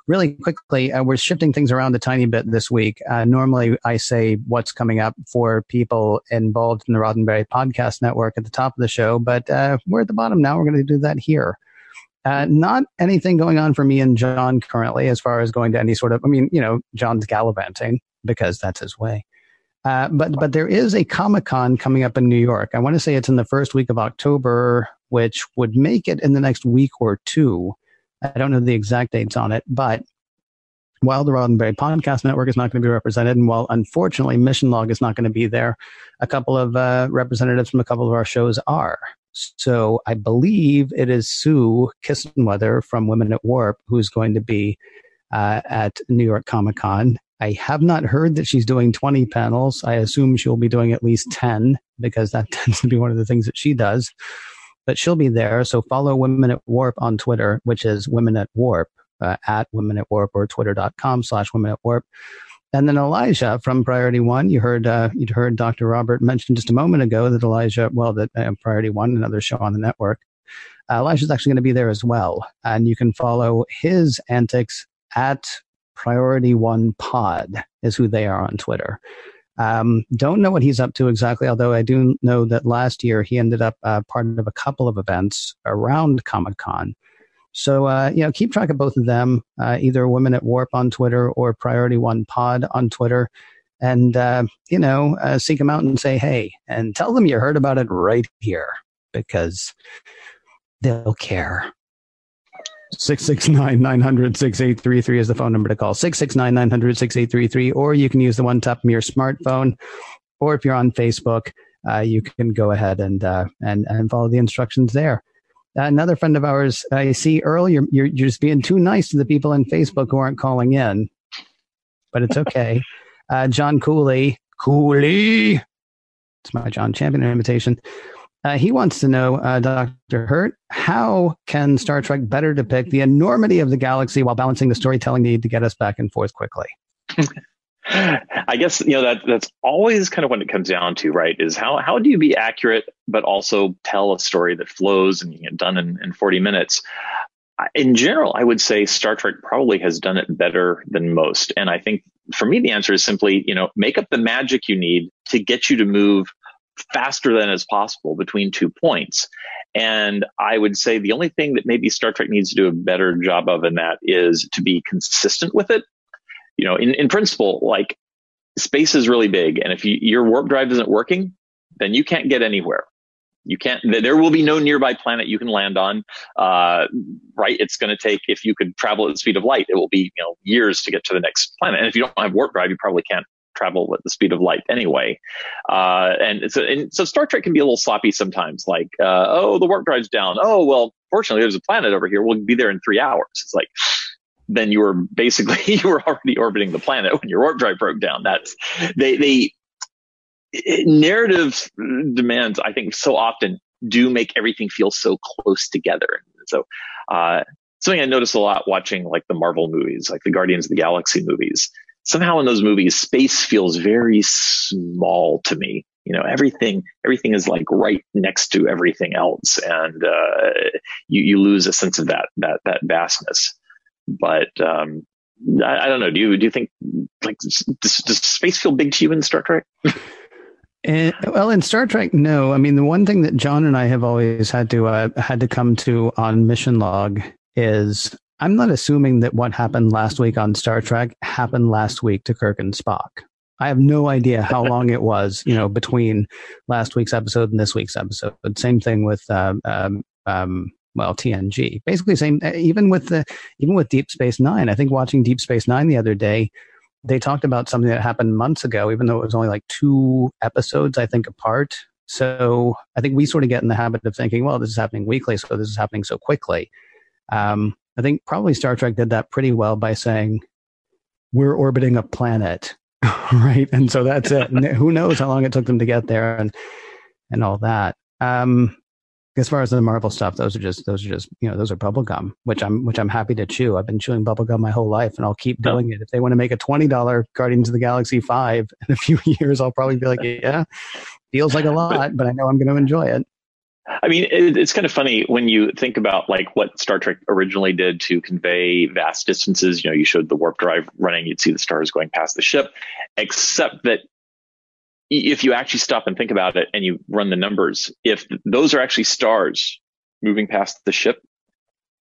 Really quickly, uh, we're shifting things around a tiny bit this week. Uh, normally, I say what's coming up for people involved in the Roddenberry Podcast Network at the top of the show, but uh, we're at the bottom now. We're going to do that here. Uh, not anything going on for me and John currently, as far as going to any sort of. I mean, you know, John's gallivanting because that's his way. Uh, but but there is a Comic Con coming up in New York. I want to say it's in the first week of October, which would make it in the next week or two. I don't know the exact dates on it, but while the Roddenberry Podcast Network is not going to be represented, and while unfortunately Mission Log is not going to be there, a couple of uh, representatives from a couple of our shows are. So I believe it is Sue Kisenwether from Women at Warp who's going to be uh, at New York Comic Con. I have not heard that she's doing 20 panels. I assume she'll be doing at least 10 because that [laughs] tends to be one of the things that she does. But she'll be there. So follow Women at Warp on Twitter, which is Women at Warp, uh, at Women at Warp or twitter.com slash Women at Warp. And then Elijah from Priority One, you heard uh, you'd heard Dr. Robert mention just a moment ago that Elijah, well, that uh, Priority One, another show on the network, uh, Elijah's actually going to be there as well, and you can follow his antics at Priority One Pod is who they are on Twitter. Um, don't know what he's up to exactly, although I do know that last year he ended up uh, part of a couple of events around Comic Con. So, uh, you know, keep track of both of them, uh, either Women at Warp on Twitter or Priority One Pod on Twitter. And, uh, you know, uh, seek them out and say, hey, and tell them you heard about it right here because they'll care. 669 900 6833 is the phone number to call. 669 900 6833. Or you can use the one tap from your smartphone. Or if you're on Facebook, uh, you can go ahead and, uh, and, and follow the instructions there another friend of ours, I see Earl, you're, you're, just being too nice to the people on Facebook who aren't calling in, but it's okay. [laughs] uh, John Cooley, Cooley, it's my John Champion invitation. Uh, he wants to know, uh, Dr. Hurt, how can Star Trek better depict the enormity of the galaxy while balancing the storytelling need to get us back and forth quickly? [laughs] [laughs] I guess you know that that's always kind of what it comes down to, right? Is how how do you be accurate but also tell a story that flows and you get done in, in 40 minutes? In general, I would say Star Trek probably has done it better than most. And I think for me, the answer is simply, you know, make up the magic you need to get you to move faster than is possible between two points. And I would say the only thing that maybe Star Trek needs to do a better job of in that is to be consistent with it you know, in, in principle, like space is really big. And if you, your warp drive isn't working, then you can't get anywhere. You can't, there will be no nearby planet you can land on. Uh, right. It's going to take, if you could travel at the speed of light, it will be, you know, years to get to the next planet. And if you don't have warp drive, you probably can't travel at the speed of light anyway. Uh, and, so, and so Star Trek can be a little sloppy sometimes, like, uh, oh, the warp drive's down. Oh, well, fortunately, there's a planet over here. We'll be there in three hours. It's like, then you were basically [laughs] you were already orbiting the planet when your warp drive broke down. That's they they narrative demands I think so often do make everything feel so close together. So uh, something I notice a lot watching like the Marvel movies, like the Guardians of the Galaxy movies. Somehow in those movies, space feels very small to me. You know, everything everything is like right next to everything else, and uh, you you lose a sense of that that that vastness. But um, I, I, don't know. Do you do you think like does, does space feel big to you in Star Trek? [laughs] And, well, in Star Trek, no. I mean, the one thing that John and I have always had to uh, had to come to on Mission Log is I'm not assuming that what happened last week on Star Trek happened last week to Kirk and Spock. I have no idea how [laughs] long it was, you know, between last week's episode and this week's episode. But Same thing with um, um, um, well TNG. Basically, same. Uh, even with the even with Deep Space Nine, I think watching Deep Space Nine the other day, they talked about something that happened months ago, even though it was only like two episodes, I think, apart. So I think we sort of get in the habit of thinking, well, this is happening weekly, so this is happening so quickly. Um, I think probably Star Trek did that pretty well by saying, we're orbiting a planet, [laughs] right? And so that's it. Who knows how long it took them to get there and, and all that. Um, as far as the Marvel stuff, those are just those are just you know those are bubblegum, which I'm which I'm happy to chew. I've been chewing bubblegum my whole life, and I'll keep oh. doing it. If they want to make a twenty dollar Guardians of the Galaxy five in a [laughs] few years, I'll probably be like, yeah, feels like a lot, but I know I'm going to enjoy it. I mean, it, it's kind of funny when you think about like what Star Trek originally did to convey vast distances. You know, you showed the warp drive running, you'd see the stars going past the ship, except that if you actually stop and think about it and you run the numbers, if those are actually stars moving past the ship,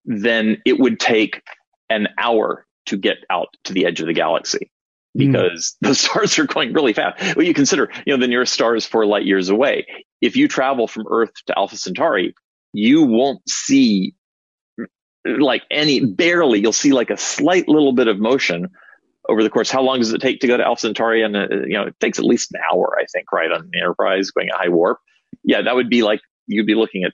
then it would take an hour to get out to the edge of the galaxy hmm. because [laughs] mm. the stars are going really fast. Well, you consider, you know, the nearest star is four light years away. If you travel from Earth to Alpha Centauri, you won't see like any barely, you'll see like a slight little bit of motion over the course. How long does it take to go to Alpha Centauri? And uh, you know, it takes at least an hour, I think, right, on the Enterprise going at high warp. Yeah, that would be like you'd be looking at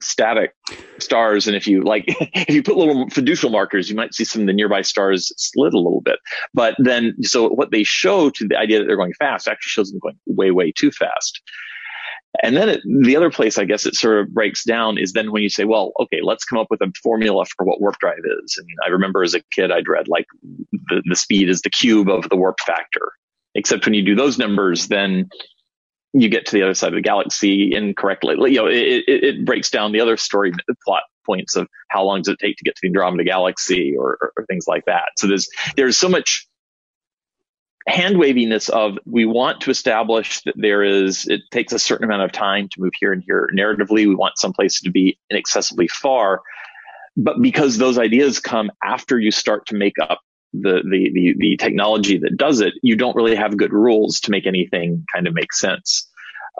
static stars, and if you like, [laughs] if you put little fiducial markers, you might see some of the nearby stars slid a little bit. But then, so what they show to the idea that they're going fast actually shows them going way, way too fast. And then it, the other place I guess it sort of breaks down is then when you say, well, okay, let's come up with a formula for what warp drive is. And I remember as a kid, I'd read like the, the speed is the cube of the warp factor. Except when you do those numbers, then you get to the other side of the galaxy incorrectly. You know, it, it, it breaks down the other story plot points of how long does it take to get to the Andromeda galaxy or, or, or things like that. So there's, there's so much hand waviness of we want to establish that there is it takes a certain amount of time to move here and here narratively. We want some place to be inaccessibly far. But because those ideas come after you start to make up the, the the the technology that does it you don't really have good rules to make anything kind of make sense.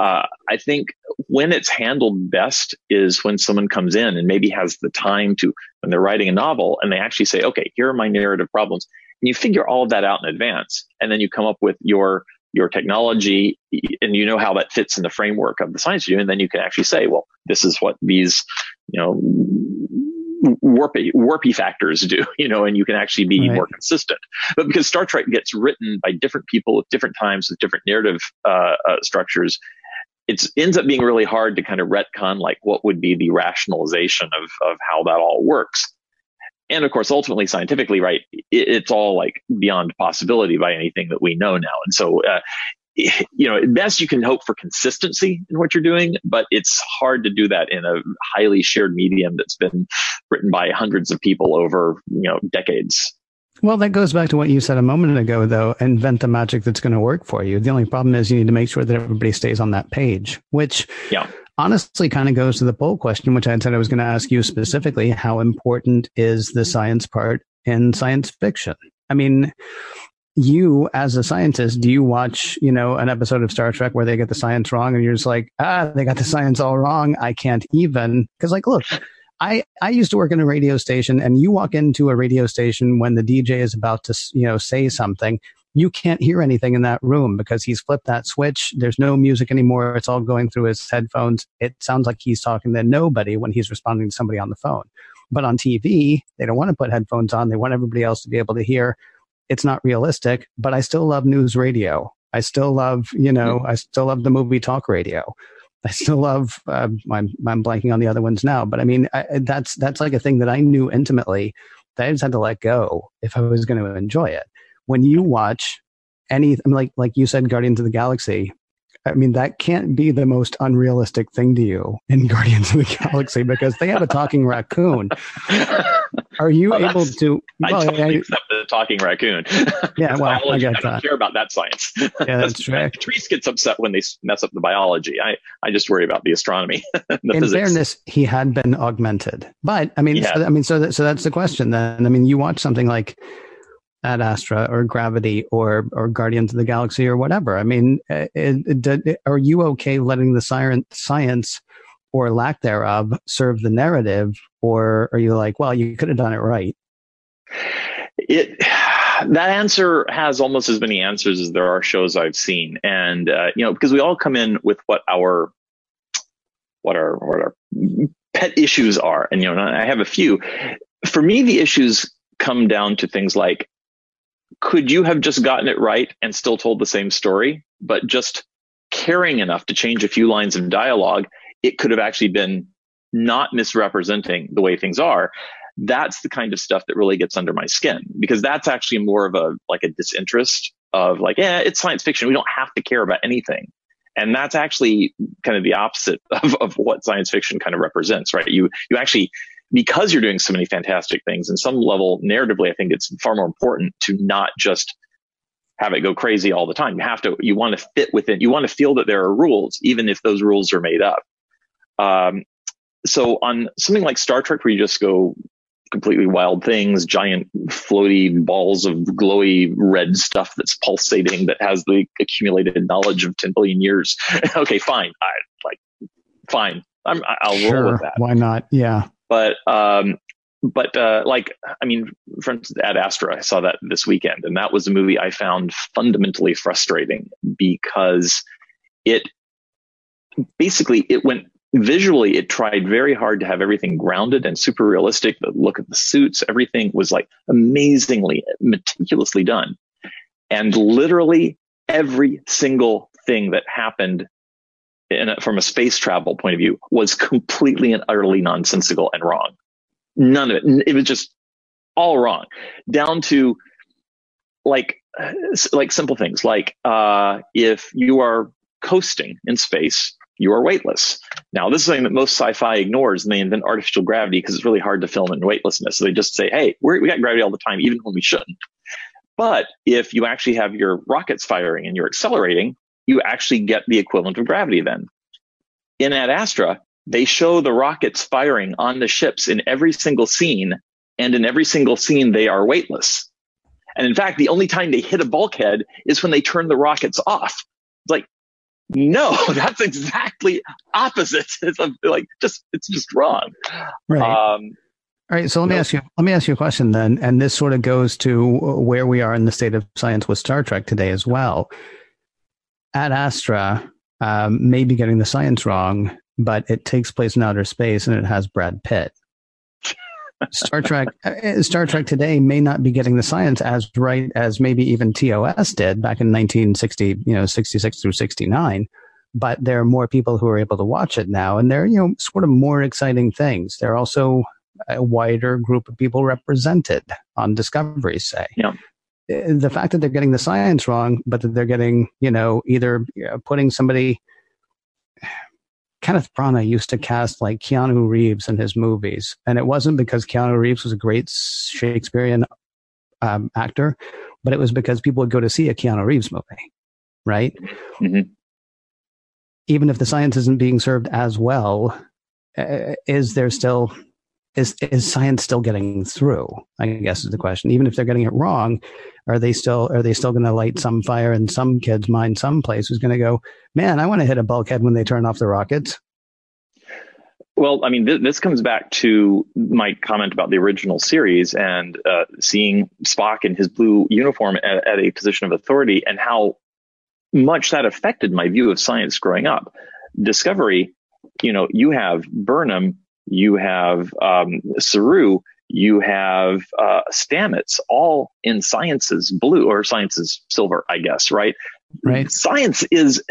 Uh, I think when it's handled best is when someone comes in and maybe has the time to, when they're writing a novel and they actually say, okay, here are my narrative problems and you figure all of that out in advance and then you come up with your your technology and you know how that fits in the framework of the science you do and then you can actually say well this is what these you know warpy warpy factors do [laughs] you know and you can actually be right. more consistent but because star trek gets written by different people at different times with different narrative uh, uh, structures it ends up being really hard to kind of retcon like what would be the rationalization of of how that all works and of course, ultimately, scientifically, right, it, it's all like beyond possibility by anything that we know now. And so, uh, you know, at best you can hope for consistency in what you're doing, but it's hard to do that in a highly shared medium that's been written by hundreds of people over, you know, decades. Well, that goes back to what you said a moment ago, though. Invent the magic that's going to work for you. The only problem is you need to make sure that everybody stays on that page, which yeah honestly kind of goes to the poll question, which I said I was going to ask you specifically. How important is the science part in science fiction? I mean, you as a scientist, do you watch, you know, an episode of Star Trek where they get the science wrong and you're just like, ah, they got the science all wrong. I can't even. Cause like, look, I, I used to work in a radio station and you walk into a radio station when the DJ is about to, you know, say something you can't hear anything in that room because he's flipped that switch. There's no music anymore. It's all going through his headphones. It sounds like he's talking to nobody when he's responding to somebody on the phone. But on TV, they don't want to put headphones on. They want everybody else to be able to hear. It's not realistic, but I still love news radio. I still love, you know, I still love the movie talk radio. I still love. Uh, I'm, I'm blanking on the other ones now, but I mean, I, that's that's like a thing that I knew intimately that I just had to let go if I was going to enjoy it when you watch any like like you said guardians of the galaxy I mean, that can't be the most unrealistic thing to you in [laughs] Guardians of the Galaxy because they have a talking raccoon. [laughs] Are you well, able to? Well, I totally I, accept the talking raccoon. Yeah, [laughs] well, biology, I, I, don't care about that science. Yeah, that's true. Trees gets upset when they mess up the biology. I, I just worry about the astronomy. the in physics. fairness, he had been augmented, but I mean, so, I mean, so that, so that's the question. Then, I mean, you watch something like Ad Astra or Gravity or or Guardians of the Galaxy or whatever. I mean, it, it, it, are you okay letting the siren, science or lack thereof serve the narrative, or are you like, well, you could have done it right? It that answer has almost as many answers as there are shows I've seen, and uh, you know, because we all come in with what our what our what our pet issues are, and you know, I have a few for me, the issues come down to things like could you have just gotten it right and still told the same story, but just caring enough to change a few lines of dialogue, it could have actually been not misrepresenting the way things are. That's the kind of stuff that really gets under my skin because that's actually more of a like a disinterest of like, yeah, it's science fiction. We don't have to care about anything. And that's actually kind of the opposite [laughs] of, of what science fiction kind of represents, right? You, you actually, because you're doing so many fantastic things and some level narratively, I think it's far more important to not just have it go crazy all the time. You have to, you want to fit within, you want to feel that there are rules, even if those rules are made up. Um, so on something like Star Trek, where you just go completely wild things, giant floaty balls of glowy red stuff that's pulsating that has the accumulated knowledge of 10 billion years. [laughs] okay, fine. I like, fine. I'm, I'll sure, roll with that. Why not? Yeah. But, um, but, uh, like, I mean, for instance, Ad Astra, I saw that this weekend and that was a movie I found fundamentally frustrating because it basically, it went visually it tried very hard to have everything grounded and super realistic. The look of the suits everything was like amazingly meticulously done. And literally every single thing that happened a, from a space travel point of view was completely and utterly nonsensical and wrong none of it it was just all wrong down to like like simple things like uh, if you are coasting in space you are weightless. Now, this is something that most sci-fi ignores and they invent artificial gravity because it's really hard to film in weightlessness. So they just say, hey, we got gravity all the time, even when we shouldn't. But if you actually have your rockets firing and you're accelerating, you actually get the equivalent of gravity then. In Ad Astra, they show the rockets firing on the ships in every single scene. And in every single scene, they are weightless. And in fact, the only time they hit a bulkhead is when they turn the rockets off. It's like, no, [laughs] that's exactly opposite. [laughs] It's like just it's just wrong. Right. Um, all right, so let me ask you. Let me ask you a question then, and this sort of goes to where we are in the state of science with Star Trek today as well. Ad Astra um, may be getting the science wrong, but it takes place in outer space and it has Brad Pitt. [laughs] Star Trek, uh, Star Trek today may not be getting the science as right as maybe even TOS did back in 1960, you know, 66 through 69. But there are more people who are able to watch it now, and they're you know sort of more exciting things. There are also a wider group of people represented on Discovery, say. Yeah. The fact that they're getting the science wrong, but that they're getting, you know, either you know, putting somebody [sighs] Kenneth Branagh used to cast like Keanu Reeves in his movies, and it wasn't because Keanu Reeves was a great Shakespearean um, actor, but it was because people would go to see a Keanu Reeves movie, right? Mm-hmm. Even if the science isn't being served as well, uh, is there still is is science still getting through? I guess is the question. Even if they're getting it wrong, are they still are they still going to light some fire in some kid's mind someplace who's going to go, man, I want to hit a bulkhead when they turn off the rockets? Well, I mean, th- this comes back to my comment about the original series and uh, seeing Spock in his blue uniform at, at a position of authority and how much that affected my view of science growing up. Discovery, you know, you have Burnham you have um, Saru, you have uh, Stamets, all in sciences blue or sciences silver, I guess, right? Right. Science is,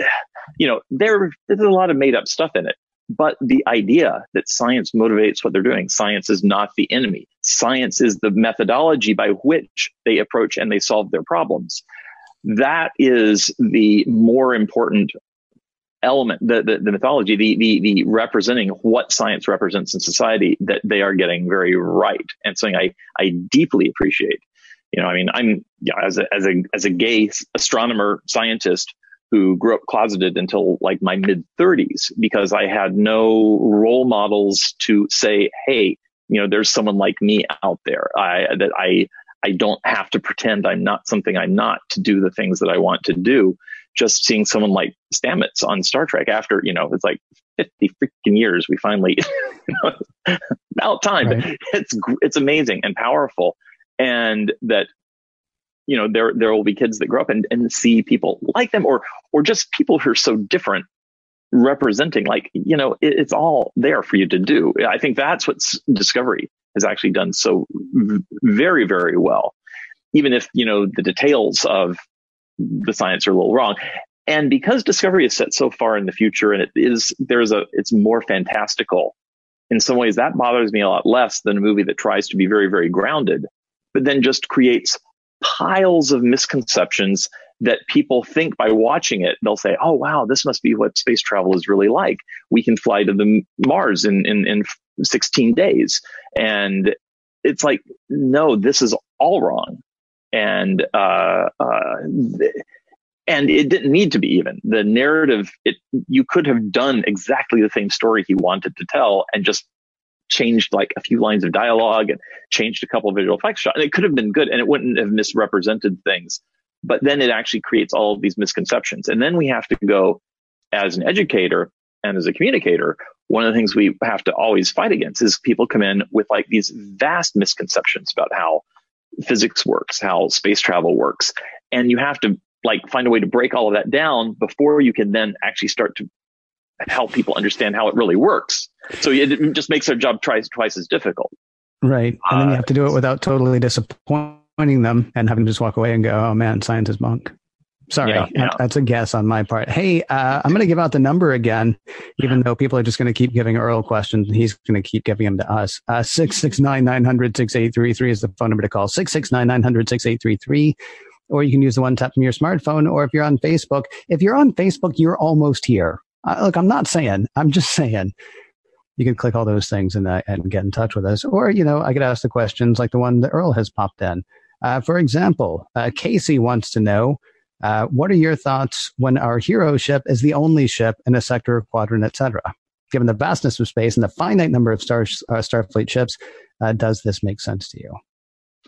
you know, there, there's a lot of made up stuff in it. But the idea that science motivates what they're doing, science is not the enemy. Science is the methodology by which they approach and they solve their problems. That is the more important element, the, the, the mythology, the, the, the representing what science represents in society that they are getting very right. And something I, I deeply appreciate. You know, I mean, I'm, you know, as a, as a, as a gay astronomer scientist who grew up closeted until like my mid thirties because I had no role models to say, Hey, you know, there's someone like me out there. I, that I, I don't have to pretend I'm not something I'm not to do the things that I want to do just seeing someone like Stamets on Star Trek after, you know, it's like 50 freaking years, we finally, [laughs] you know, about time. Right. It's, it's amazing and powerful. And that, you know, there, there will be kids that grow up and, and see people like them or, or just people who are so different representing like, you know, it, it's all there for you to do. I think that's what Discovery has actually done so very, very well, even if, you know, the details of the science are a little wrong. And because Discovery is set so far in the future and it is, there's a, it's more fantastical in some ways that bothers me a lot less than a movie that tries to be very, very grounded, but then just creates piles of misconceptions that people think by watching it, they'll say, Oh, wow, this must be what space travel is really like. We can fly to the Mars in, in, in 16 days. And it's like, no, this is all wrong. And, uh, uh, and it didn't need to be even the narrative. It, you could have done exactly the same story he wanted to tell and just changed like a few lines of dialogue and changed a couple of visual effects shots. And it could have been good and it wouldn't have misrepresented things. But then it actually creates all of these misconceptions. And then we have to go as an educator and as a communicator. One of the things we have to always fight against is people come in with like these vast misconceptions about how physics works, how space travel works. And you have to like find a way to break all of that down before you can then actually start to help people understand how it really works. So it just makes their job twice twice as difficult. Right, and then you have to do it uh, without totally disappointing them and having to just walk away and go, "Oh man, science is bunk." Sorry, yeah, yeah. that's a guess on my part. Hey, uh, I'm going to give out the number again, even though people are just going to keep giving Earl questions and he's going to keep giving them to us. Uh, 669 900 6833 is the phone number to call. 669 900 6833 or you can use the one tap from your smartphone. Or if you're on Facebook, if you're on Facebook, you're almost here. Uh, look, I'm not saying, I'm just saying you can click all those things and, uh, and get in touch with us. Or, you know, I could ask the questions like the one that Earl has popped in. Uh, for example, uh, Casey wants to know, uh, what are your thoughts when our hero ship is the only ship in a sector, quadrant, etc.? Given the vastness of space and the finite number of star, uh, Starfleet ships, does this make sense to you?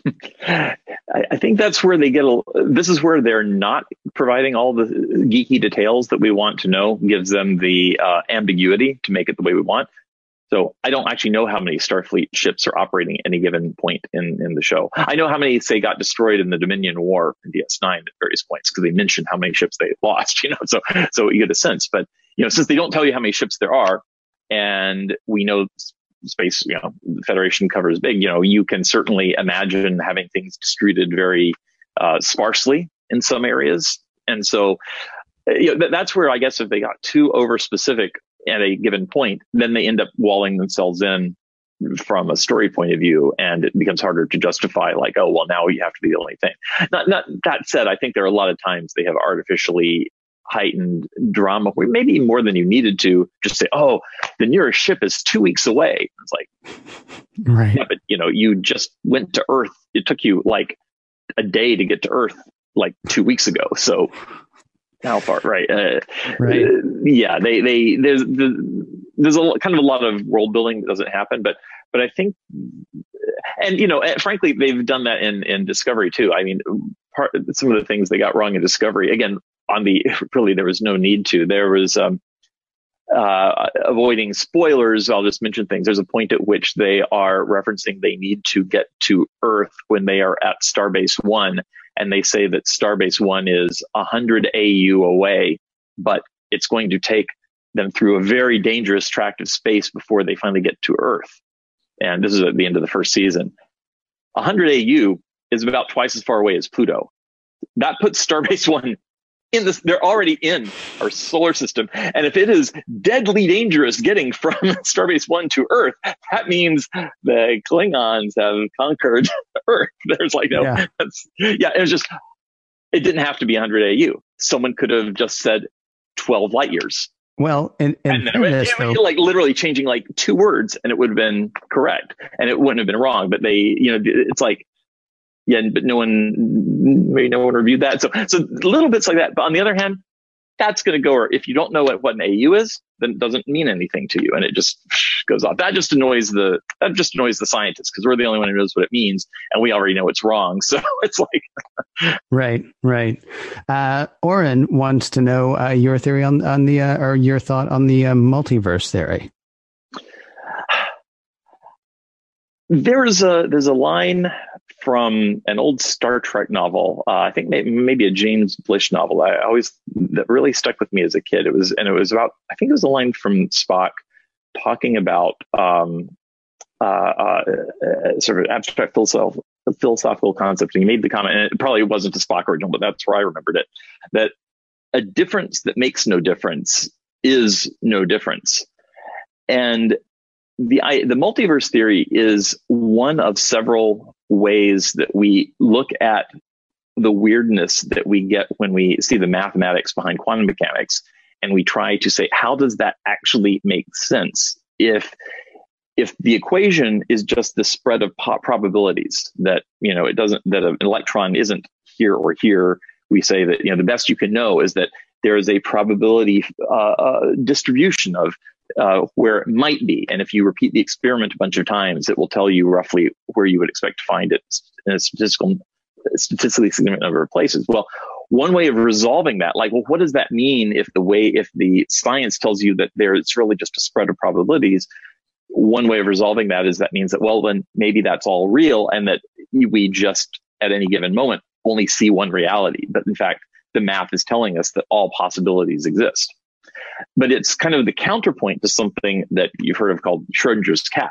[laughs] I think that's where they get a. This is where they're not providing all the geeky details that we want to know. Gives them the uh, ambiguity to make it the way we want. So I don't actually know how many Starfleet ships are operating at any given point in, in the show. I know how many say got destroyed in the Dominion War in DS9 at various points because they mention how many ships they lost. [laughs] You know, so so you get a sense. But you know, since they don't tell you how many ships there are, and we know space, you know, the Federation covers big, you know, you can certainly imagine having things distributed very uh, sparsely in some areas. And so, uh, you know, that's where I guess if they got too over specific at a given point, then they end up walling themselves in from a story point of view and it becomes harder to justify like oh well now you have to be the only thing not not that said i think there are a lot of times they have artificially heightened drama, maybe more than you needed to just say, oh, the nearest ship is two weeks away. It's like, [laughs] right. Yeah, but you know, you just went to Earth. It took you like a day to get to Earth like two weeks ago. So how far? Right. Uh, right. Uh, yeah. They, they, there's, there's a kind of a lot of world building that doesn't happen, but, but I think, and you know, frankly, they've done that in, in Discovery too. I mean, part, some of the things they got wrong in Discovery, again, on the [laughs] really there was no need to. There was um, uh, avoiding spoilers. I'll just mention things. There's a point at which they are referencing they need to get to Earth when they are at Starbase One, and they say that Starbase One is 100 AU away, but it's going to take them through a very dangerous tract of space before they finally get to Earth. And this is at the end of the first season. 100 AU is about twice as far away as Pluto. That puts Starbase One in this, they're already in our solar system. And if it is deadly dangerous getting from [laughs] Starbase One to Earth, that means the Klingons have conquered Earth. [laughs] There's like no, yeah. yeah, it was just, it didn't have to be 100 AU. Someone could have just said 12 light years. Well, and, and, and it, it, like literally changing like two words and it would have been correct and it wouldn't have been wrong. But they, you know, it's like yeah, but no one, maybe no one reviewed that. So, so little bits like that. But on the other hand, that's going to go, Or if you don't know what, what an AU is, then it doesn't mean anything to you. And it just [laughs] goes off. That just annoys the, that just annoys the scientists because we're the only one who knows what it means. And we already know it's wrong. [laughs] So it's like. [laughs] right, right. Uh, Oren wants to know uh, your theory on, on the, uh, or your thought on the uh, multiverse theory. There's a, there's a line from an old Star Trek novel. Uh, I think maybe, maybe, a James Blish novel. I always that really stuck with me as a kid. It was and it was about I think it was a line from Spock talking about um, uh, uh, sort of abstract philosophical, philosophical concept. And he made the comment, and it probably wasn't a Spock original, but that's where I remembered it, that a difference that makes no difference is no difference. And the I, the multiverse theory is one of several ways that we look at the weirdness that we get when we see the mathematics behind quantum mechanics and we try to say how does that actually make sense if if the equation is just the spread of probabilities that you know it doesn't that an electron isn't here or here? We say that you know the best you can know is that there is a probability uh, uh, distribution of uh, where it might be, and if you repeat the experiment a bunch of times, it will tell you roughly where you would expect to find it in a statistical statistically significant number of places. Well, one way of resolving that, like, well, what does that mean if the way if the science tells you that there it's really just a spread of probabilities? One way of resolving that is that means that well, then maybe that's all real, and that we just at any given moment only see one reality. But in fact, the math is telling us that all possibilities exist. But it's kind of the counterpoint to something that you've heard of called Schrodinger's cat.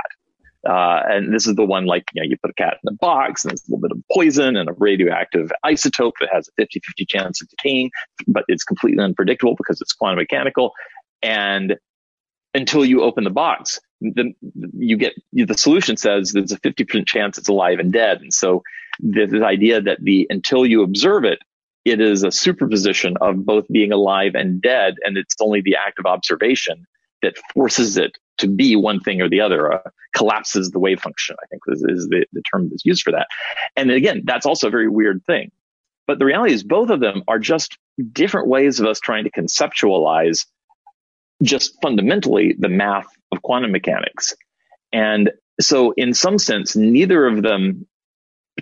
Uh, and this is the one like, you know, you put a cat in a box and it's a little bit of poison and a radioactive isotope that has a 50 50 chance of decaying, but it's completely unpredictable because it's quantum mechanical. And until you open the box, the, you get the solution says there's a 50% chance it's alive and dead. And so the idea that the until you observe it, it is a superposition of both being alive and dead, and it's only the act of observation that forces it to be one thing or the other, uh, collapses the wave function, I think is, is the, the term that's used for that. And again, that's also a very weird thing. But the reality is both of them are just different ways of us trying to conceptualize just fundamentally the math of quantum mechanics. And so in some sense, neither of them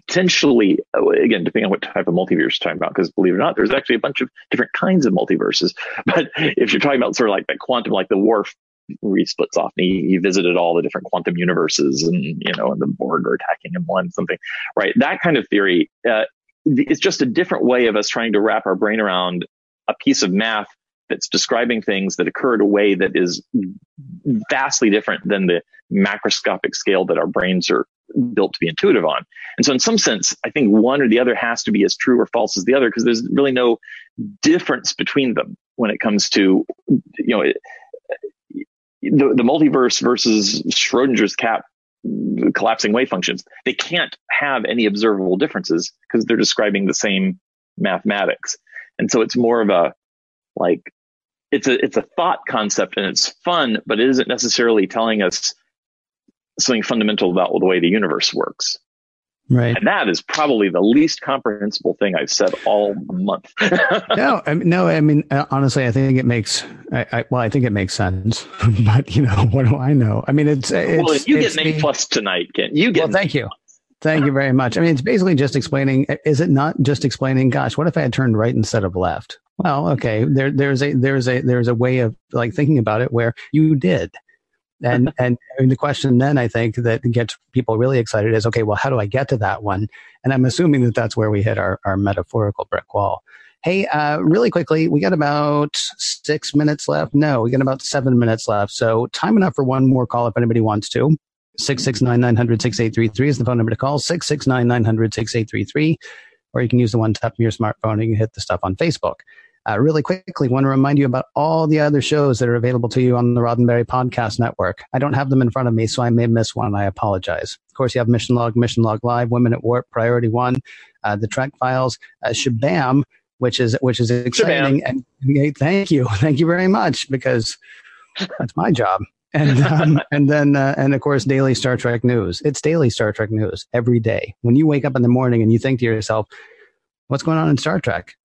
potentially, uh, again, depending on what type of multiverse you're talking about, because believe it or not, there's actually a bunch of different kinds of multiverses. [laughs] But if you're talking about sort of like that quantum, like the Worf where he splits off and he, he, visited all the different quantum universes and, you know, and the Borg are attacking him one, something, right? That kind of theory, uh, just a different way of us trying to wrap our brain around a piece of math that's describing things that occur in a way that is vastly different than the macroscopic scale that our brains are built to be intuitive on. And so in some sense, I think one or the other has to be as true or false as the other because there's really no difference between them when it comes to, you know, the, the multiverse versus Schrodinger's cat collapsing wave functions. They can't have any observable differences because they're describing the same mathematics. And so it's more of a like it's a it's a thought concept and it's fun, but it isn't necessarily telling us something fundamental about the way the universe works. Right. And that is probably the least comprehensible thing I've said all month. [laughs] no, I mean, no, I mean, uh, honestly, I think it makes, I, I, well, I think it makes sense, [laughs] but you know, [laughs] what do I know? I mean, it's, it's well, you it's get an A plus tonight, Ken. You get, well, thank you. Thank you very much. I mean, it's basically just explaining, is it not just explaining, gosh, what if I had turned right instead of left? Well, okay, there, there's a, there's a, there's a way of like thinking about it where you did and [laughs] and the question then I think that gets people really excited is okay, well, how do I get to that one? And I'm assuming that that's where we hit our, our metaphorical brick wall. Hey, uh, really quickly, we got about six minutes left. No, we got about seven minutes left. So time enough for one more call if anybody wants to. 669 900 6833 is the phone number to call. 669 900 6833. Or you can use the one tap of your smartphone and you can hit the stuff on Facebook. Uh, really quickly, want to remind you about all the other shows that are available to you on the Roddenberry Podcast Network. I don't have them in front of me, so I may miss one. I apologize. Of course, you have Mission Log, Mission Log Live, Women at Warp, Priority One, uh, the Trek Files, uh, Shabam, which is which is exciting. Shabam. And thank you, [laughs] thank you very much, because that's my job. And um, [laughs] and then uh, and of course daily Star Trek news. It's daily Star Trek news every day. When you wake up in the morning and you think to yourself, "What's going on in Star Trek?"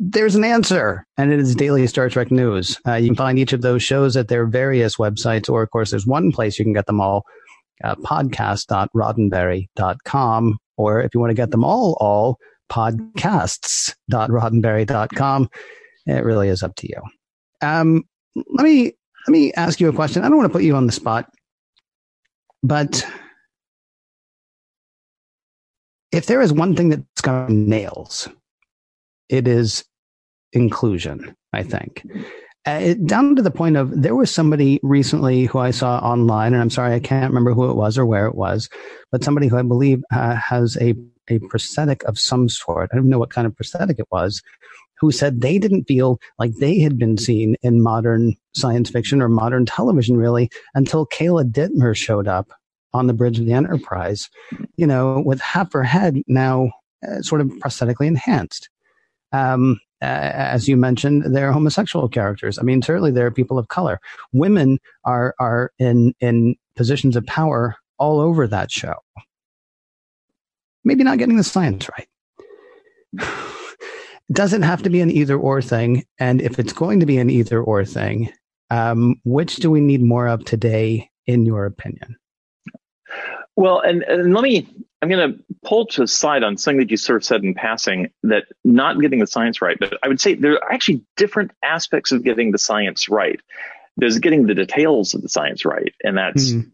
there's an answer, and it is Daily Star Trek News. Uh, you can find each of those shows at their various websites, or of course, there's one place you can get them all uh, podcast.roddenberry.com, or if you want to get them all, all podcasts.roddenberry.com. It really is up to you. Um, let me let me ask you a question. I don't want to put you on the spot, but if there is one thing that's nails, it is inclusion, I think. uh, down to the point of there was somebody recently who I saw online, and I'm sorry, I can't remember who it was or where it was, but somebody who I believe uh, has a, a prosthetic of some sort. I don't know what kind of prosthetic it was, who said they didn't feel like they had been seen in modern science fiction or modern television really until Keyla Detmer showed up on the bridge of the Enterprise, you know, with half her head now uh, sort of prosthetically enhanced. Um, uh, as you mentioned, they're homosexual characters. I mean, certainly there are people of color. Women are are in in positions of power all over that show. Maybe not getting the science right. [sighs] [laughs] it doesn't have to be an either or thing. And if it's going to be an either or thing, um, which do we need more of today, in your opinion? Well, and, and let me, I'm going to pull to the side on something that you sort of said in passing that not getting the science right, but I would say there are actually different aspects of getting the science right. There's getting the details of the science right. And that's, mm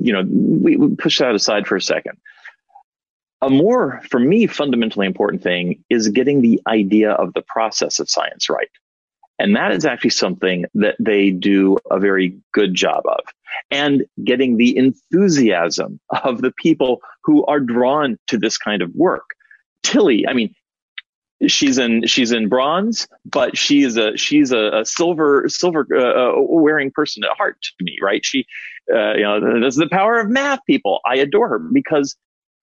you know, we, we push that aside for a second. A more, for me, fundamentally important thing is getting the idea of the process of science right. And that is actually something that they do a very good job of. And getting the enthusiasm of the people who are drawn to this kind of work. Tilly, I mean, she's in she's in bronze, but she's a she's a, a silver silver uh, uh, wearing person at heart to me, right? She, uh, you know, this is the power of math. People, I adore her because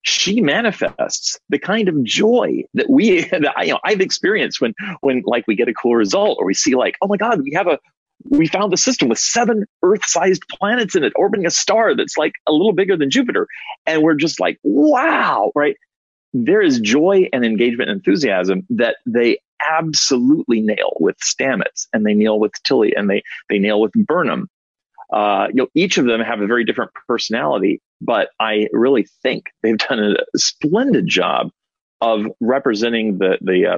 she manifests the kind of joy that we, [laughs] that I, you know, I've experienced when, when like we get a cool result or we see like, oh my God, we have a, we found a system with seven Earth-sized planets in it orbiting a star that's like a little bigger than Jupiter, and we're just like, wow, right? There is joy and engagement and enthusiasm that they absolutely nail with Stamets, and they nail with Tilly, and they they nail with Burnham. Uh, you know, each of them have a very different personality, but I really think they've done a splendid job of representing the the uh,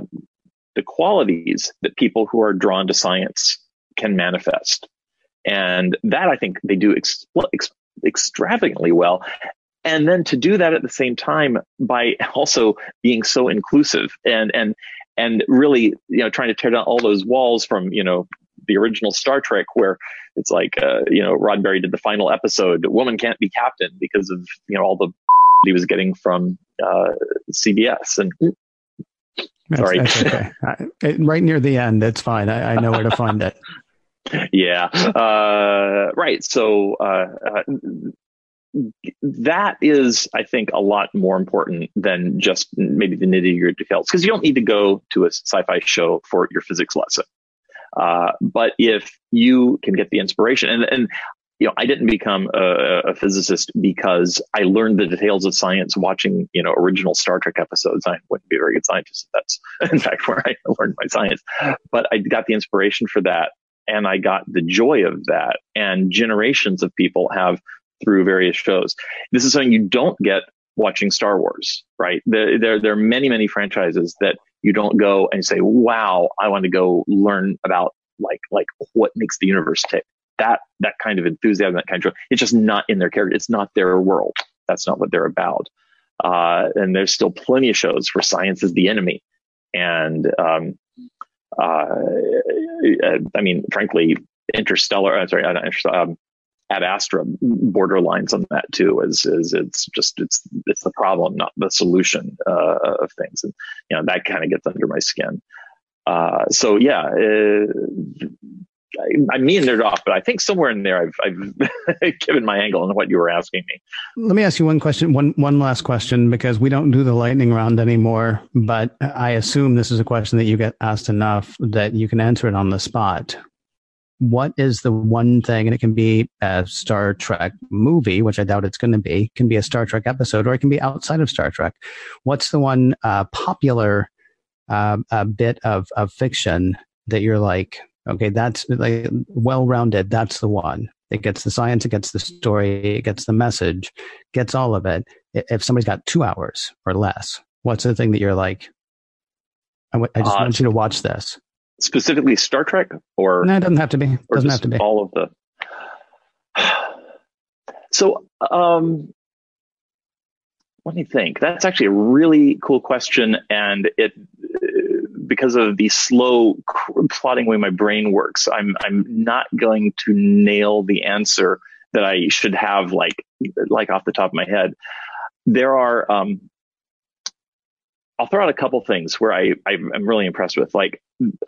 the qualities that people who are drawn to science can manifest, and that I think they do ex- ex- extravagantly well. And then to do that at the same time by also being so inclusive and and and really you know trying to tear down all those walls from you know the original Star Trek, where it's like, uh, you know, Roddenberry did the final episode, woman can't be captain because of, you know, all the [laughs] he was getting from uh, CBS. And that's, sorry. That's okay. it, right near the end, it's fine. I, I know where to find it. [laughs] yeah. Uh, right. So, uh, uh, that is, I think, a lot more important than just maybe the nitty gritty details because you don't need to go to a sci-fi show for your physics lesson. Uh, but if you can get the inspiration and, and you know, I didn't become a, a, physicist because I learned the details of science watching, you know, original Star Trek episodes. I wouldn't be a very good scientist. That's [laughs] in fact where I learned my science, but I got the inspiration for that and I got the joy of that. And generations of people have through various shows. This is something you don't get watching Star Wars, right? There, there, there are many, many franchises that you don't go and say, wow, I want to go learn about like, like what makes the universe tick. That, that kind of enthusiasm, that kind of, it's just not in their character. It's not their world. That's not what they're about. Uh, and there's still plenty of shows where science is the enemy. And, um, uh, I mean, frankly, Interstellar, uh, sorry, I'm not Interstellar, um, Ad Astra borderlines on that too. Is is it's just it's it's the problem, not the solution uh, of things, and you know that kind of gets under my skin. Uh, so yeah, uh, I, I meandered off, but I think somewhere in there I've I've [laughs] given my angle on what you were asking me. Let me ask you one question, one one last question, because we don't do the lightning round anymore. But I assume this is a question that you get asked enough that you can answer it on the spot what is the one thing, and it can be a Star Trek movie, which I doubt it's going to be, can be a Star Trek episode, or it can be outside of Star Trek. What's the one uh, popular uh, bit of, of fiction that you're like, okay, that's like well rounded, that's the one. It gets the science, it gets the story, it gets the message, gets all of it. If somebody's got two hours or less, what's the thing that you're like, I, w- I just uh, want you to watch this? Specifically Star Trek, or no, it doesn't have to be. It doesn't have to be all of the. [sighs] So, um, let me think. That's actually a really cool question, and it because of the slow plotting way my brain works, I'm I'm not going to nail the answer that I should have like like off the top of my head. There are um, I'll throw out a couple things where I, I'm really impressed with. Like,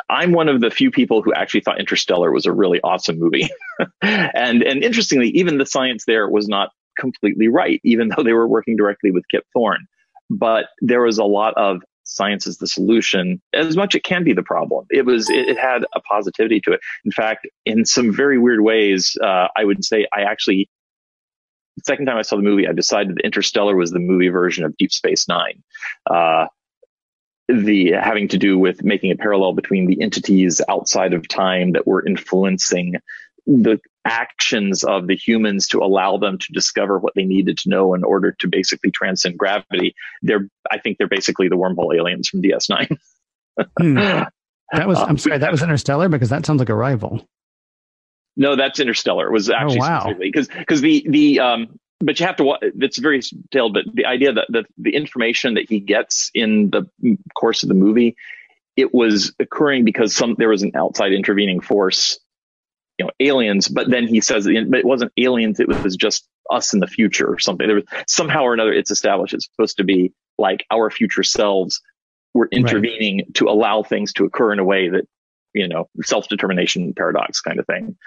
I'm one of the few people who actually thought Interstellar was a really awesome movie. [laughs] and, and interestingly, even the science there was not completely right, even though they were working directly with Kip Thorne. But there was a lot of science is the solution as much it can be the problem. It was, it, it had a positivity to it. In fact, in some very weird ways, uh, I would say I actually the second time I saw the movie, I decided that Interstellar was the movie version of Deep Space Nine. Uh, the having to do with making a parallel between the entities outside of time that were influencing the actions of the humans to allow them to discover what they needed to know in order to basically transcend gravity. They're, I think they're basically the wormhole aliens from DS9. [laughs] hmm. That was, I'm sorry, that was Interstellar because that sounds like Arrival. No, that's Interstellar. It was actually oh, wow. because because the the um but you have to it's very detailed but the idea that the, the information that he gets in the course of the movie it was occurring because some there was an outside intervening force you know aliens but then he says it wasn't aliens it was just us in the future or something there was somehow or another it's established it's supposed to be like our future selves were intervening right. to allow things to occur in a way that you know self-determination paradox kind of thing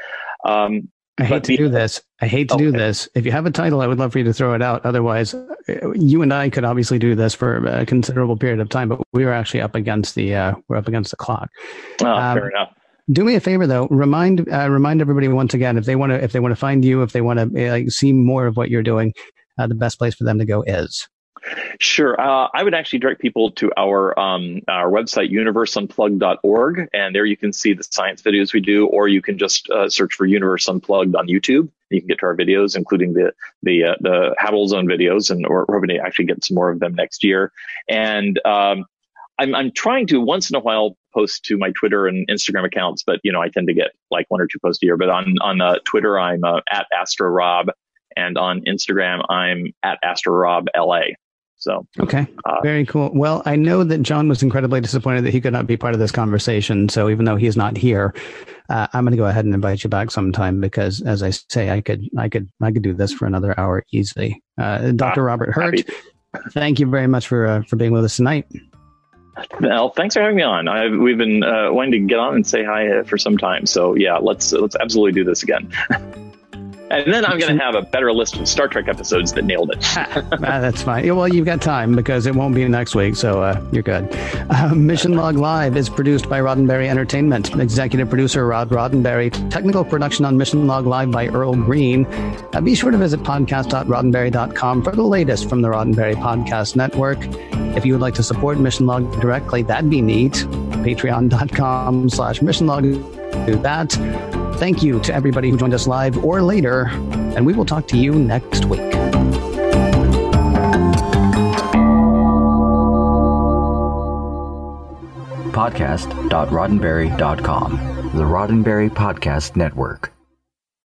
um, I hate to do this. I hate to okay. do this. If you have a title, I would love for you to throw it out. Otherwise, you and I could obviously do this for a considerable period of time, but we are actually up against the uh, we're up against the clock. Oh, um, fair enough. Do me a favor though. Remind uh, remind everybody once again if they want to if they want to find you if they want to uh, see more of what you're doing, uh, the best place for them to go is. Sure. Uh, I would actually direct people to our um, our website, universeunplugged.org, and there you can see the science videos we do, or you can just uh, search for Universe Unplugged on YouTube. You can get to our videos, including the the uh, the Habitable Zone videos, and we're hoping to actually get some more of them next year. And um, I'm I'm trying to once in a while post to my Twitter and Instagram accounts, but you know I tend to get like one or two posts a year. But on on uh, Twitter, I'm uh, at Astro Rob, and on Instagram, I'm at Astro Rob LA. So, okay, uh, very cool. Well, I know that John was incredibly disappointed that he could not be part of this conversation. So, even though he's not here, uh, I'm going to go ahead and invite you back sometime because, as I say, I could, I could, I could do this for another hour easily. Uh, Dr. Ah, Robert Hurt, happy. thank you very much for uh, for being with us tonight. Well, thanks for having me on. I've, we've been uh, wanting to get on and say hi uh, for some time. So, yeah, let's let's absolutely do this again. [laughs] And then I'm going to have a better list of Star Trek episodes that nailed it. [laughs] ah, that's fine. Well, you've got time because it won't be next week, so uh, you're good. Uh, Mission Log Live is produced by Roddenberry Entertainment. Executive producer Rod Roddenberry. Technical production on Mission Log Live by Earl Green. Uh, be sure to visit podcast.roddenberry.com for the latest from the Roddenberry Podcast Network. If you would like to support Mission Log directly, that'd be neat. Patreon.com slash Mission Log. Do that. Thank you to everybody who joined us live or later, and we will talk to you next week. Podcast.roddenberry.com, the Roddenberry Podcast Network.